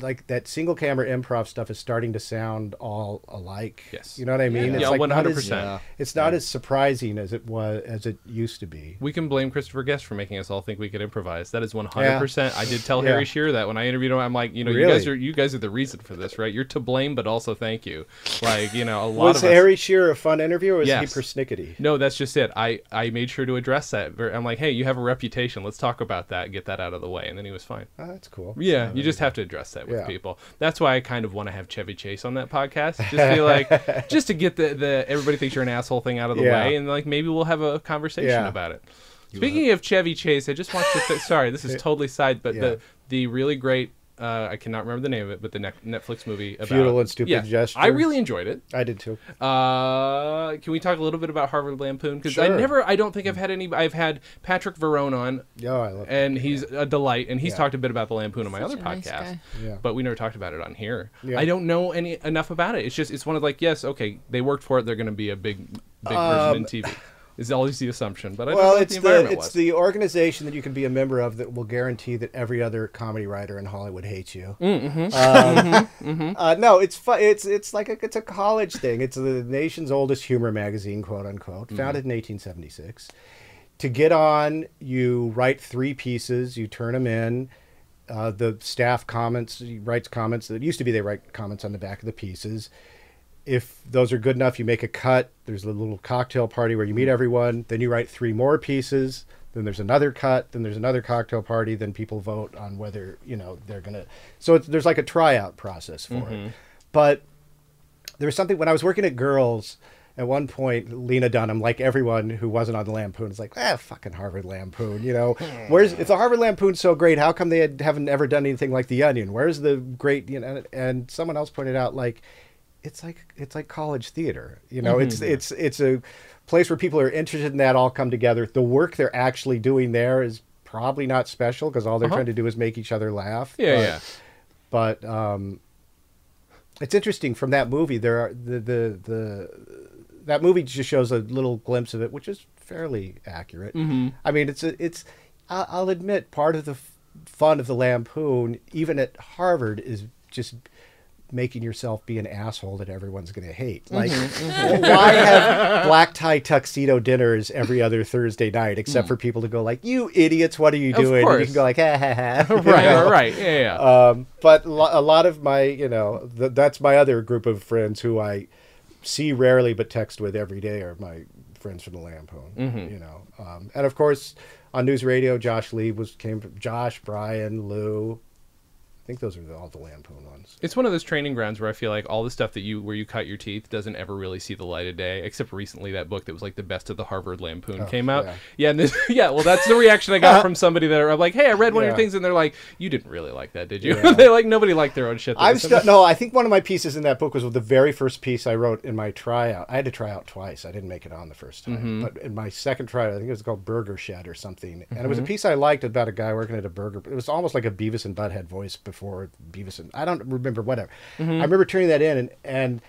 like that single camera improv stuff is starting to sound all alike. Yes. you know what I mean? Yeah, It's like 100%. It's not as surprising as it was as it used to be. We can blame Christopher Guest for making us all think we could improvise. That is 100%. I did tell Yeah. Harry Shearer that when I interviewed him. I'm like, you know, you guys are you guys are the reason for this, right? You're to blame, but also thank you. Like, you know, a lot Was of us. Harry Shearer a fun interview, or was Yes. he persnickety? No, that's just it. I, I made sure to address that. I'm like, hey, you have a reputation. Let's talk about that. Get that out of the way. And then he was fine. Oh, that's cool. Yeah, you just have to address that. That with Yeah. people. That's why I kind of want to have Chevy Chase on that podcast. Just feel (laughs) like, just to get the the everybody thinks you're an asshole thing out of the Yeah. way, and like maybe we'll have a conversation Yeah. about it. Speaking of Chevy Chase, I just watched the. Th- sorry, this is (laughs) totally side, but Yeah. the the really great. Uh, I cannot remember the name of it, but the ne- Netflix movie about Futile and Stupid yeah, Gesture. I really enjoyed it. I did too. Uh, can we talk a little bit about Harvard Lampoon? Because I never, I don't think I've had any. I've had Patric Verrone on, Oh, I love and he's a delight, and he's Yeah. talked a bit about the Lampoon on my Such other a nice podcast. Yeah. But we never talked about it on here. Yeah. I don't know any enough about it. It's just it's one of like yes, okay, they worked for it. They're going to be a big, big person in TV. (laughs) Is always the assumption, but I don't know Well, what it's the the, it's was. the organization that you can be a member of that will guarantee that every other comedy writer in Hollywood hates you. Mm-hmm. Um, uh, no, it's fu- it's it's like a, it's a college thing. It's the nation's oldest humor magazine, quote unquote, Mm-hmm. founded in 1876. To get on, you write three pieces, you turn them in. Uh, the staff comments, writes comments. It used to be they write comments on the back of the pieces if those are good enough, you make a cut. There's a little cocktail party where you meet mm-hmm. everyone. Then you write three more pieces. Then there's another cut. Then there's another cocktail party. Then people vote on whether you know they're gonna. So it's, there's like a tryout process for it. Mm-hmm. But there was something when I was working at Girls. At one point, Lena Dunham, like everyone who wasn't on the Lampoon, is like, ah, fucking Harvard Lampoon. You know, hmm. where's if the Harvard Lampoon's so great, how come they had, haven't ever done anything like The Onion? Where's the great? You know, and someone else pointed out like it's like it's like college theater you know it's it's it's a place where people are interested in that all come together the work they're actually doing there is probably not special because all they're Uh-huh. trying to do is make each other laugh yeah, but, yeah. but um it's interesting from that movie there are the the the that movie just shows a little glimpse of it which is fairly accurate Mm-hmm. i mean it's a, it's i'll admit part of the f- fun of the lampoon even at harvard is just making yourself be an asshole that everyone's going to hate like Mm-hmm, why have black tie tuxedo dinners every other thursday night except for people to go like you idiots what are you Mm. Doing and you can go like ha ha ha (laughs) right, know? right, right. Yeah, yeah. Um, but lo- a lot of my, you know, th- that's my other group of friends who I see rarely but text with every day are my friends from the Lampoon. Mm-hmm. You know, um, and of course on news radio, Josh Lieb was came from Josh, Brian, Lew. I think those are the, all the Lampoon ones. It's one of those training grounds where I feel like all the stuff that you where you cut your teeth doesn't ever really see the light of day, except recently that book that was like the best of the Harvard Lampoon came out. yeah. Yeah, and this, (laughs) yeah. Well, that's the reaction I got from (laughs) somebody that are like, "Hey, I read one of your things," and they're like, "You didn't really like that, did you?" Yeah. (laughs) they're like, "Nobody liked their own shit." I'm still no. I think one of my pieces in that book was the very first piece I wrote in my tryout. I had to try out twice. I didn't make it on the first time, Mm-hmm. but in my second tryout, I think it was called Burger Shed or something, and it was a Mm-hmm. piece I liked about a guy working at a burger. It was almost like a Beavis and Butthead voice before Beavis and I don't remember whatever. Mm-hmm. I remember turning that in and and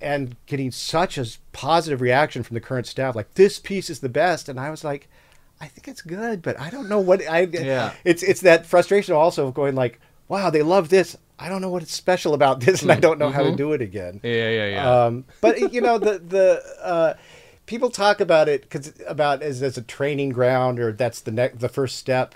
and getting such a positive reaction from the current staff, like this piece is the best, and I was like. I think it's good, but I don't know what I. Yeah. It's it's that frustration also of going like, wow, they love this. I don't know what is special about this, and I don't know how to do it again. Yeah, yeah, yeah. Um, but you know the the uh, people talk about it because about as as a training ground or that's the next the first step.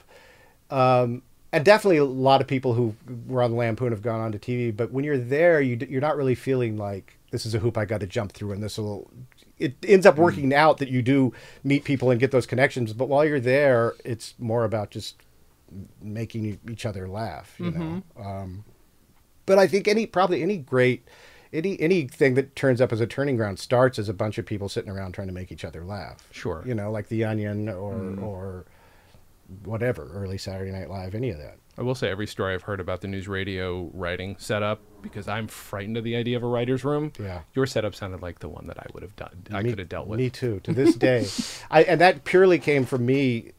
Um, and definitely a lot of people who were on Lampoon have gone on to TV. But when you're there, you you're not really feeling like this is a hoop I got to jump through, and this will. It ends up hmm. working out that you do meet people and get those connections. But while you're there, it's more about just making each other laugh. You mm-hmm. know. Um, but I think any probably any great any anything that turns up as a turning ground starts as a bunch of people sitting around trying to make each other laugh. Sure. You know, like The Onion or hmm. or whatever, early Saturday Night Live, any of that. I will say every story I've heard about the news radio writing setup because I'm frightened of the idea of a writer's room. Yeah. Your setup sounded like the one that I would have done. I Me- could have dealt with. Me too. To this day, (laughs) I and that purely came from me.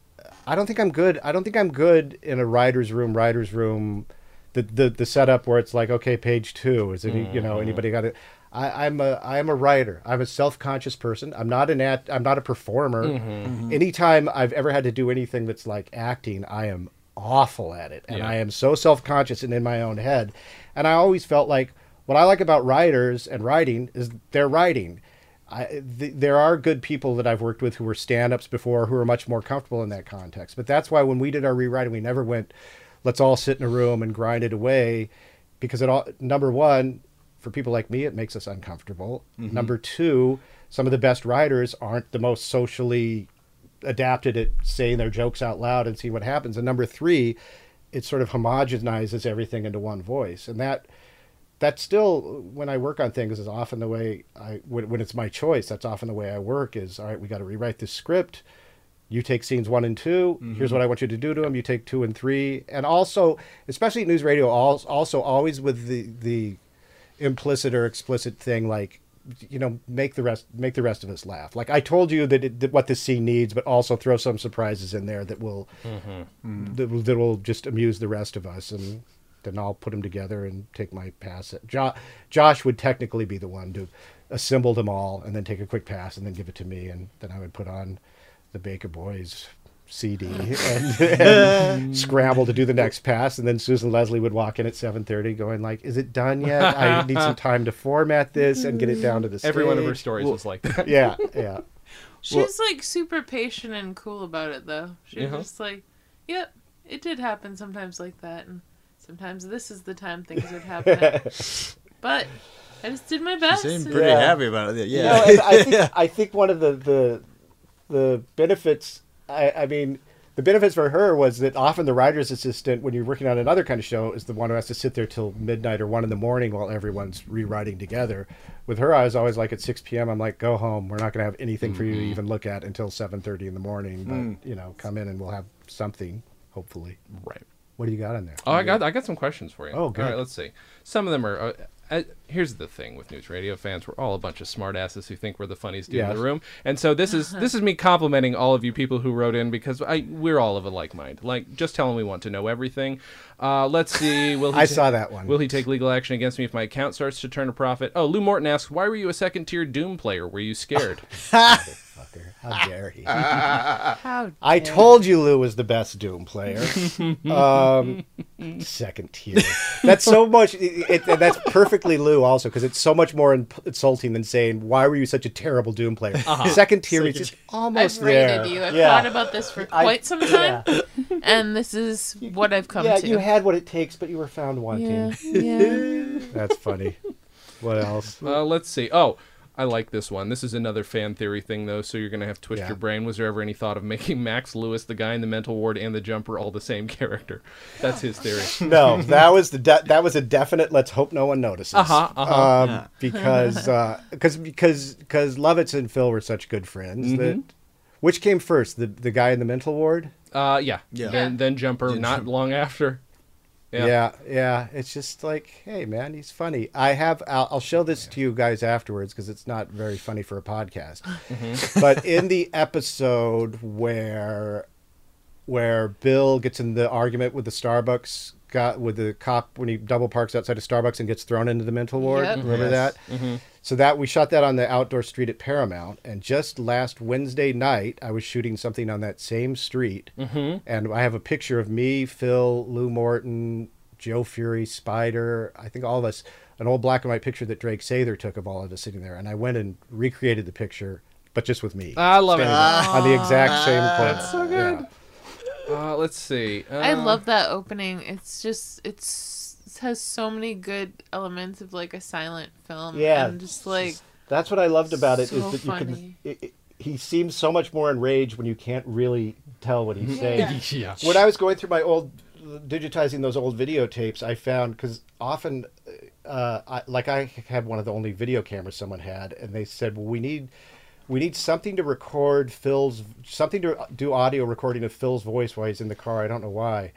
I don't think I'm good. I don't think I'm good in a writer's room. Writer's room, the the the setup where it's like, okay, page two. Is any you know mm-hmm. anybody got it? I, I'm a I'm a writer. I'm a self conscious person. I'm not an act. I'm not a performer. Mm-hmm. Mm-hmm. Anytime I've ever had to do anything that's like acting, I am awful at it, and Yeah. I am so self conscious and in my own head. And I always felt like what I like about writers and writing is they're writing. I, th- there are good people that I've worked with who were stand-ups before who are much more comfortable in that context. But that's why when we did our rewriting, we never went, let's all sit in a room and grind it away, because it all number one, for people like me, it makes us uncomfortable. Mm-hmm. Number two, some of the best writers aren't the most socially adapted at saying their jokes out loud and seeing what happens. And number three, it sort of homogenizes everything into one voice, and that that's still when I work on things is often the way I when, when it's my choice. That's often the way I work. Is all right. We got to rewrite this script. You take scenes one and 2 mm-hmm. Here's what I want you to do to them. You take two and three, and also, especially news radio, also always with the the implicit or explicit thing like you know make the rest make the rest of us laugh. Like i told you that, it, that what this scene needs but also throw some surprises in there that will mm-hmm. that, will that will just amuse the rest of us and then i'll put them together and take my pass at jo- josh would technically be the one to assemble them all and then take a quick pass and then give it to me and then i would put on the baker boys CD (laughs) and, and (laughs) scramble to do the next pass, and then Susan Leslie would walk in at seven thirty, going like, "Is it done yet? I (laughs) need some time to format this and get it down to the stage." Every one of her stories was like that. Yeah, yeah. She was like super patient and cool about it, though. She was Uh-huh. just like, "Yep, it did happen sometimes like that, and sometimes this is the time things would happen." but I just did my best. Seemed pretty Yeah. happy about it. You Yeah. know, I think I think one of the the the benefits. I, I mean, the benefits for her was that often the writer's assistant, when you're working on another kind of show, is the one who has to sit there till midnight or one in the morning while everyone's rewriting together. With her, I was always like at 6 p.m. I'm like, go home. We're not going to have anything for you to mm-hmm. even look at until 7:30 in the morning. But mm. you know, come in and we'll have something. Hopefully. Right. What do you got in there? Oh, I got I got some questions for you. Oh, good. All right, let's see. Some of them are. Uh, Uh, here's the thing with news radio fans: we're all a bunch of smartasses who think we're the funniest dude in the room, and so this is this is me complimenting all of you people who wrote in because I we're all of a like mind. Like, just tell him we want to know everything. Uh, let's see. Will he I ta- saw that one. Will he take legal action against me if my account starts to turn a profit? Oh, Lew Morton asks, why were you a second tier Doom player? Were you scared? (laughs) Fucker. How dare he? (laughs) How I told you Lew was the best Doom player. um, second tier. That's so much. It, it- that's perfectly Lew also because it's so much more in, insulting than saying why were you such a terrible Doom player. Second tier is just almost I've there. rated you. I've yeah. thought about this for I- quite some time, Yeah, and this is what I've come yeah to. you had what it takes, but you were found wanting. yeah, yeah. (laughs) That's funny. What else? Uh, let's see. Oh, I like this one. This is another fan theory thing, though, so you're going to have to twist Yeah. your brain. Was there ever any thought of making (laughs) Max Lewis, the guy in the mental ward, and the jumper all the same character? That's his theory. (laughs) No, that was the de- that was a definite. Let's hope no one notices. Uh-huh, uh-huh. Um, Yeah. Because uh, because because because Lovitz and Phil were such good friends Mm-hmm. that. Which came first, the the guy in the mental ward? Uh, yeah. Yeah. Then, then jumper, Then not Jumper. long after. Yeah. Yeah. yeah, It's just like, hey man, he's funny. I have. I'll, I'll show this to you guys afterwards because it's not very funny for a podcast. (laughs) Mm-hmm. (laughs) but in the episode where where Bill gets in the argument with the Starbucks got with the cop when he double parks outside of Starbucks and gets thrown into the mental ward. Yep. Remember Yes. that? So that we shot that on the outdoor street at Paramount, and just last Wednesday night, I was shooting something on that same street, mm-hmm. and I have a picture of me, Phil, Lew Morton, Joe Furey, Spider, I think all of us, an old black and white picture that Drake Sather took of all of us sitting there, and I went and recreated the picture, but just with me. I love it. there on the exact same point. That's so good. Uh, let's see. Uh, I love that opening. It's just it's it has so many good elements of like a silent film. Yeah. and just like That's what I loved about it is So that you can. It, it, he seems so much more enraged when you can't really tell what he's (laughs) saying. Yeah. when I was going through my old digitizing those old videotapes, I found because often, uh, I, like I had one of the only video cameras someone had, and they said, "Well, we need." We need something to record Phil's something to do audio recording of Phil's voice while he's in the car. I don't know why,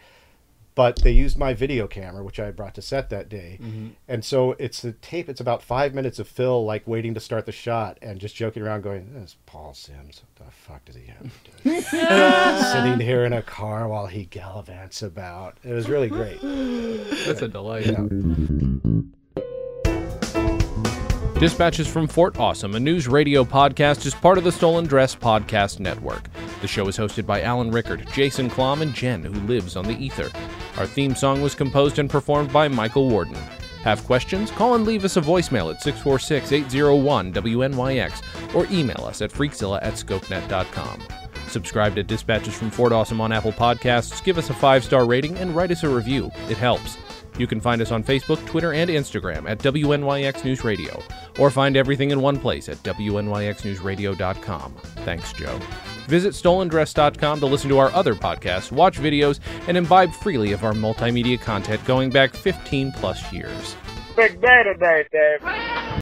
but they used my video camera, which I had brought to set that day, mm-hmm. and so it's the tape. It's about five minutes of Phil like waiting to start the shot and just joking around, going, "This is Paul Simms. What the fuck does he have to do?" (laughs) Sitting here in a car while he gallivants about. It was really great. That's a delight. Yeah. Dispatches from Fort Awesome, a news radio podcast, is part of the Stolen Dress Podcast Network. The show is hosted by Alan Rickard, Jason Klamm, and Jen, who lives on the ether. Our theme song was composed and performed by Michael Warden. Have questions? Call and leave us a voicemail at 646 801 WNYX or email us at freakzilla at scopenet.com. Subscribe to Dispatches from Fort Awesome on Apple Podcasts, give us a five star rating, and write us a review. It helps. You can find us on Facebook, Twitter, and Instagram at WNYX News Radio, or find everything in one place at WNYXNewsRadio.com. Thanks, Joe. Visit stolendress.com to listen to our other podcasts, watch videos, and imbibe freely of our multimedia content going back 15 plus years. Big day today, Dave.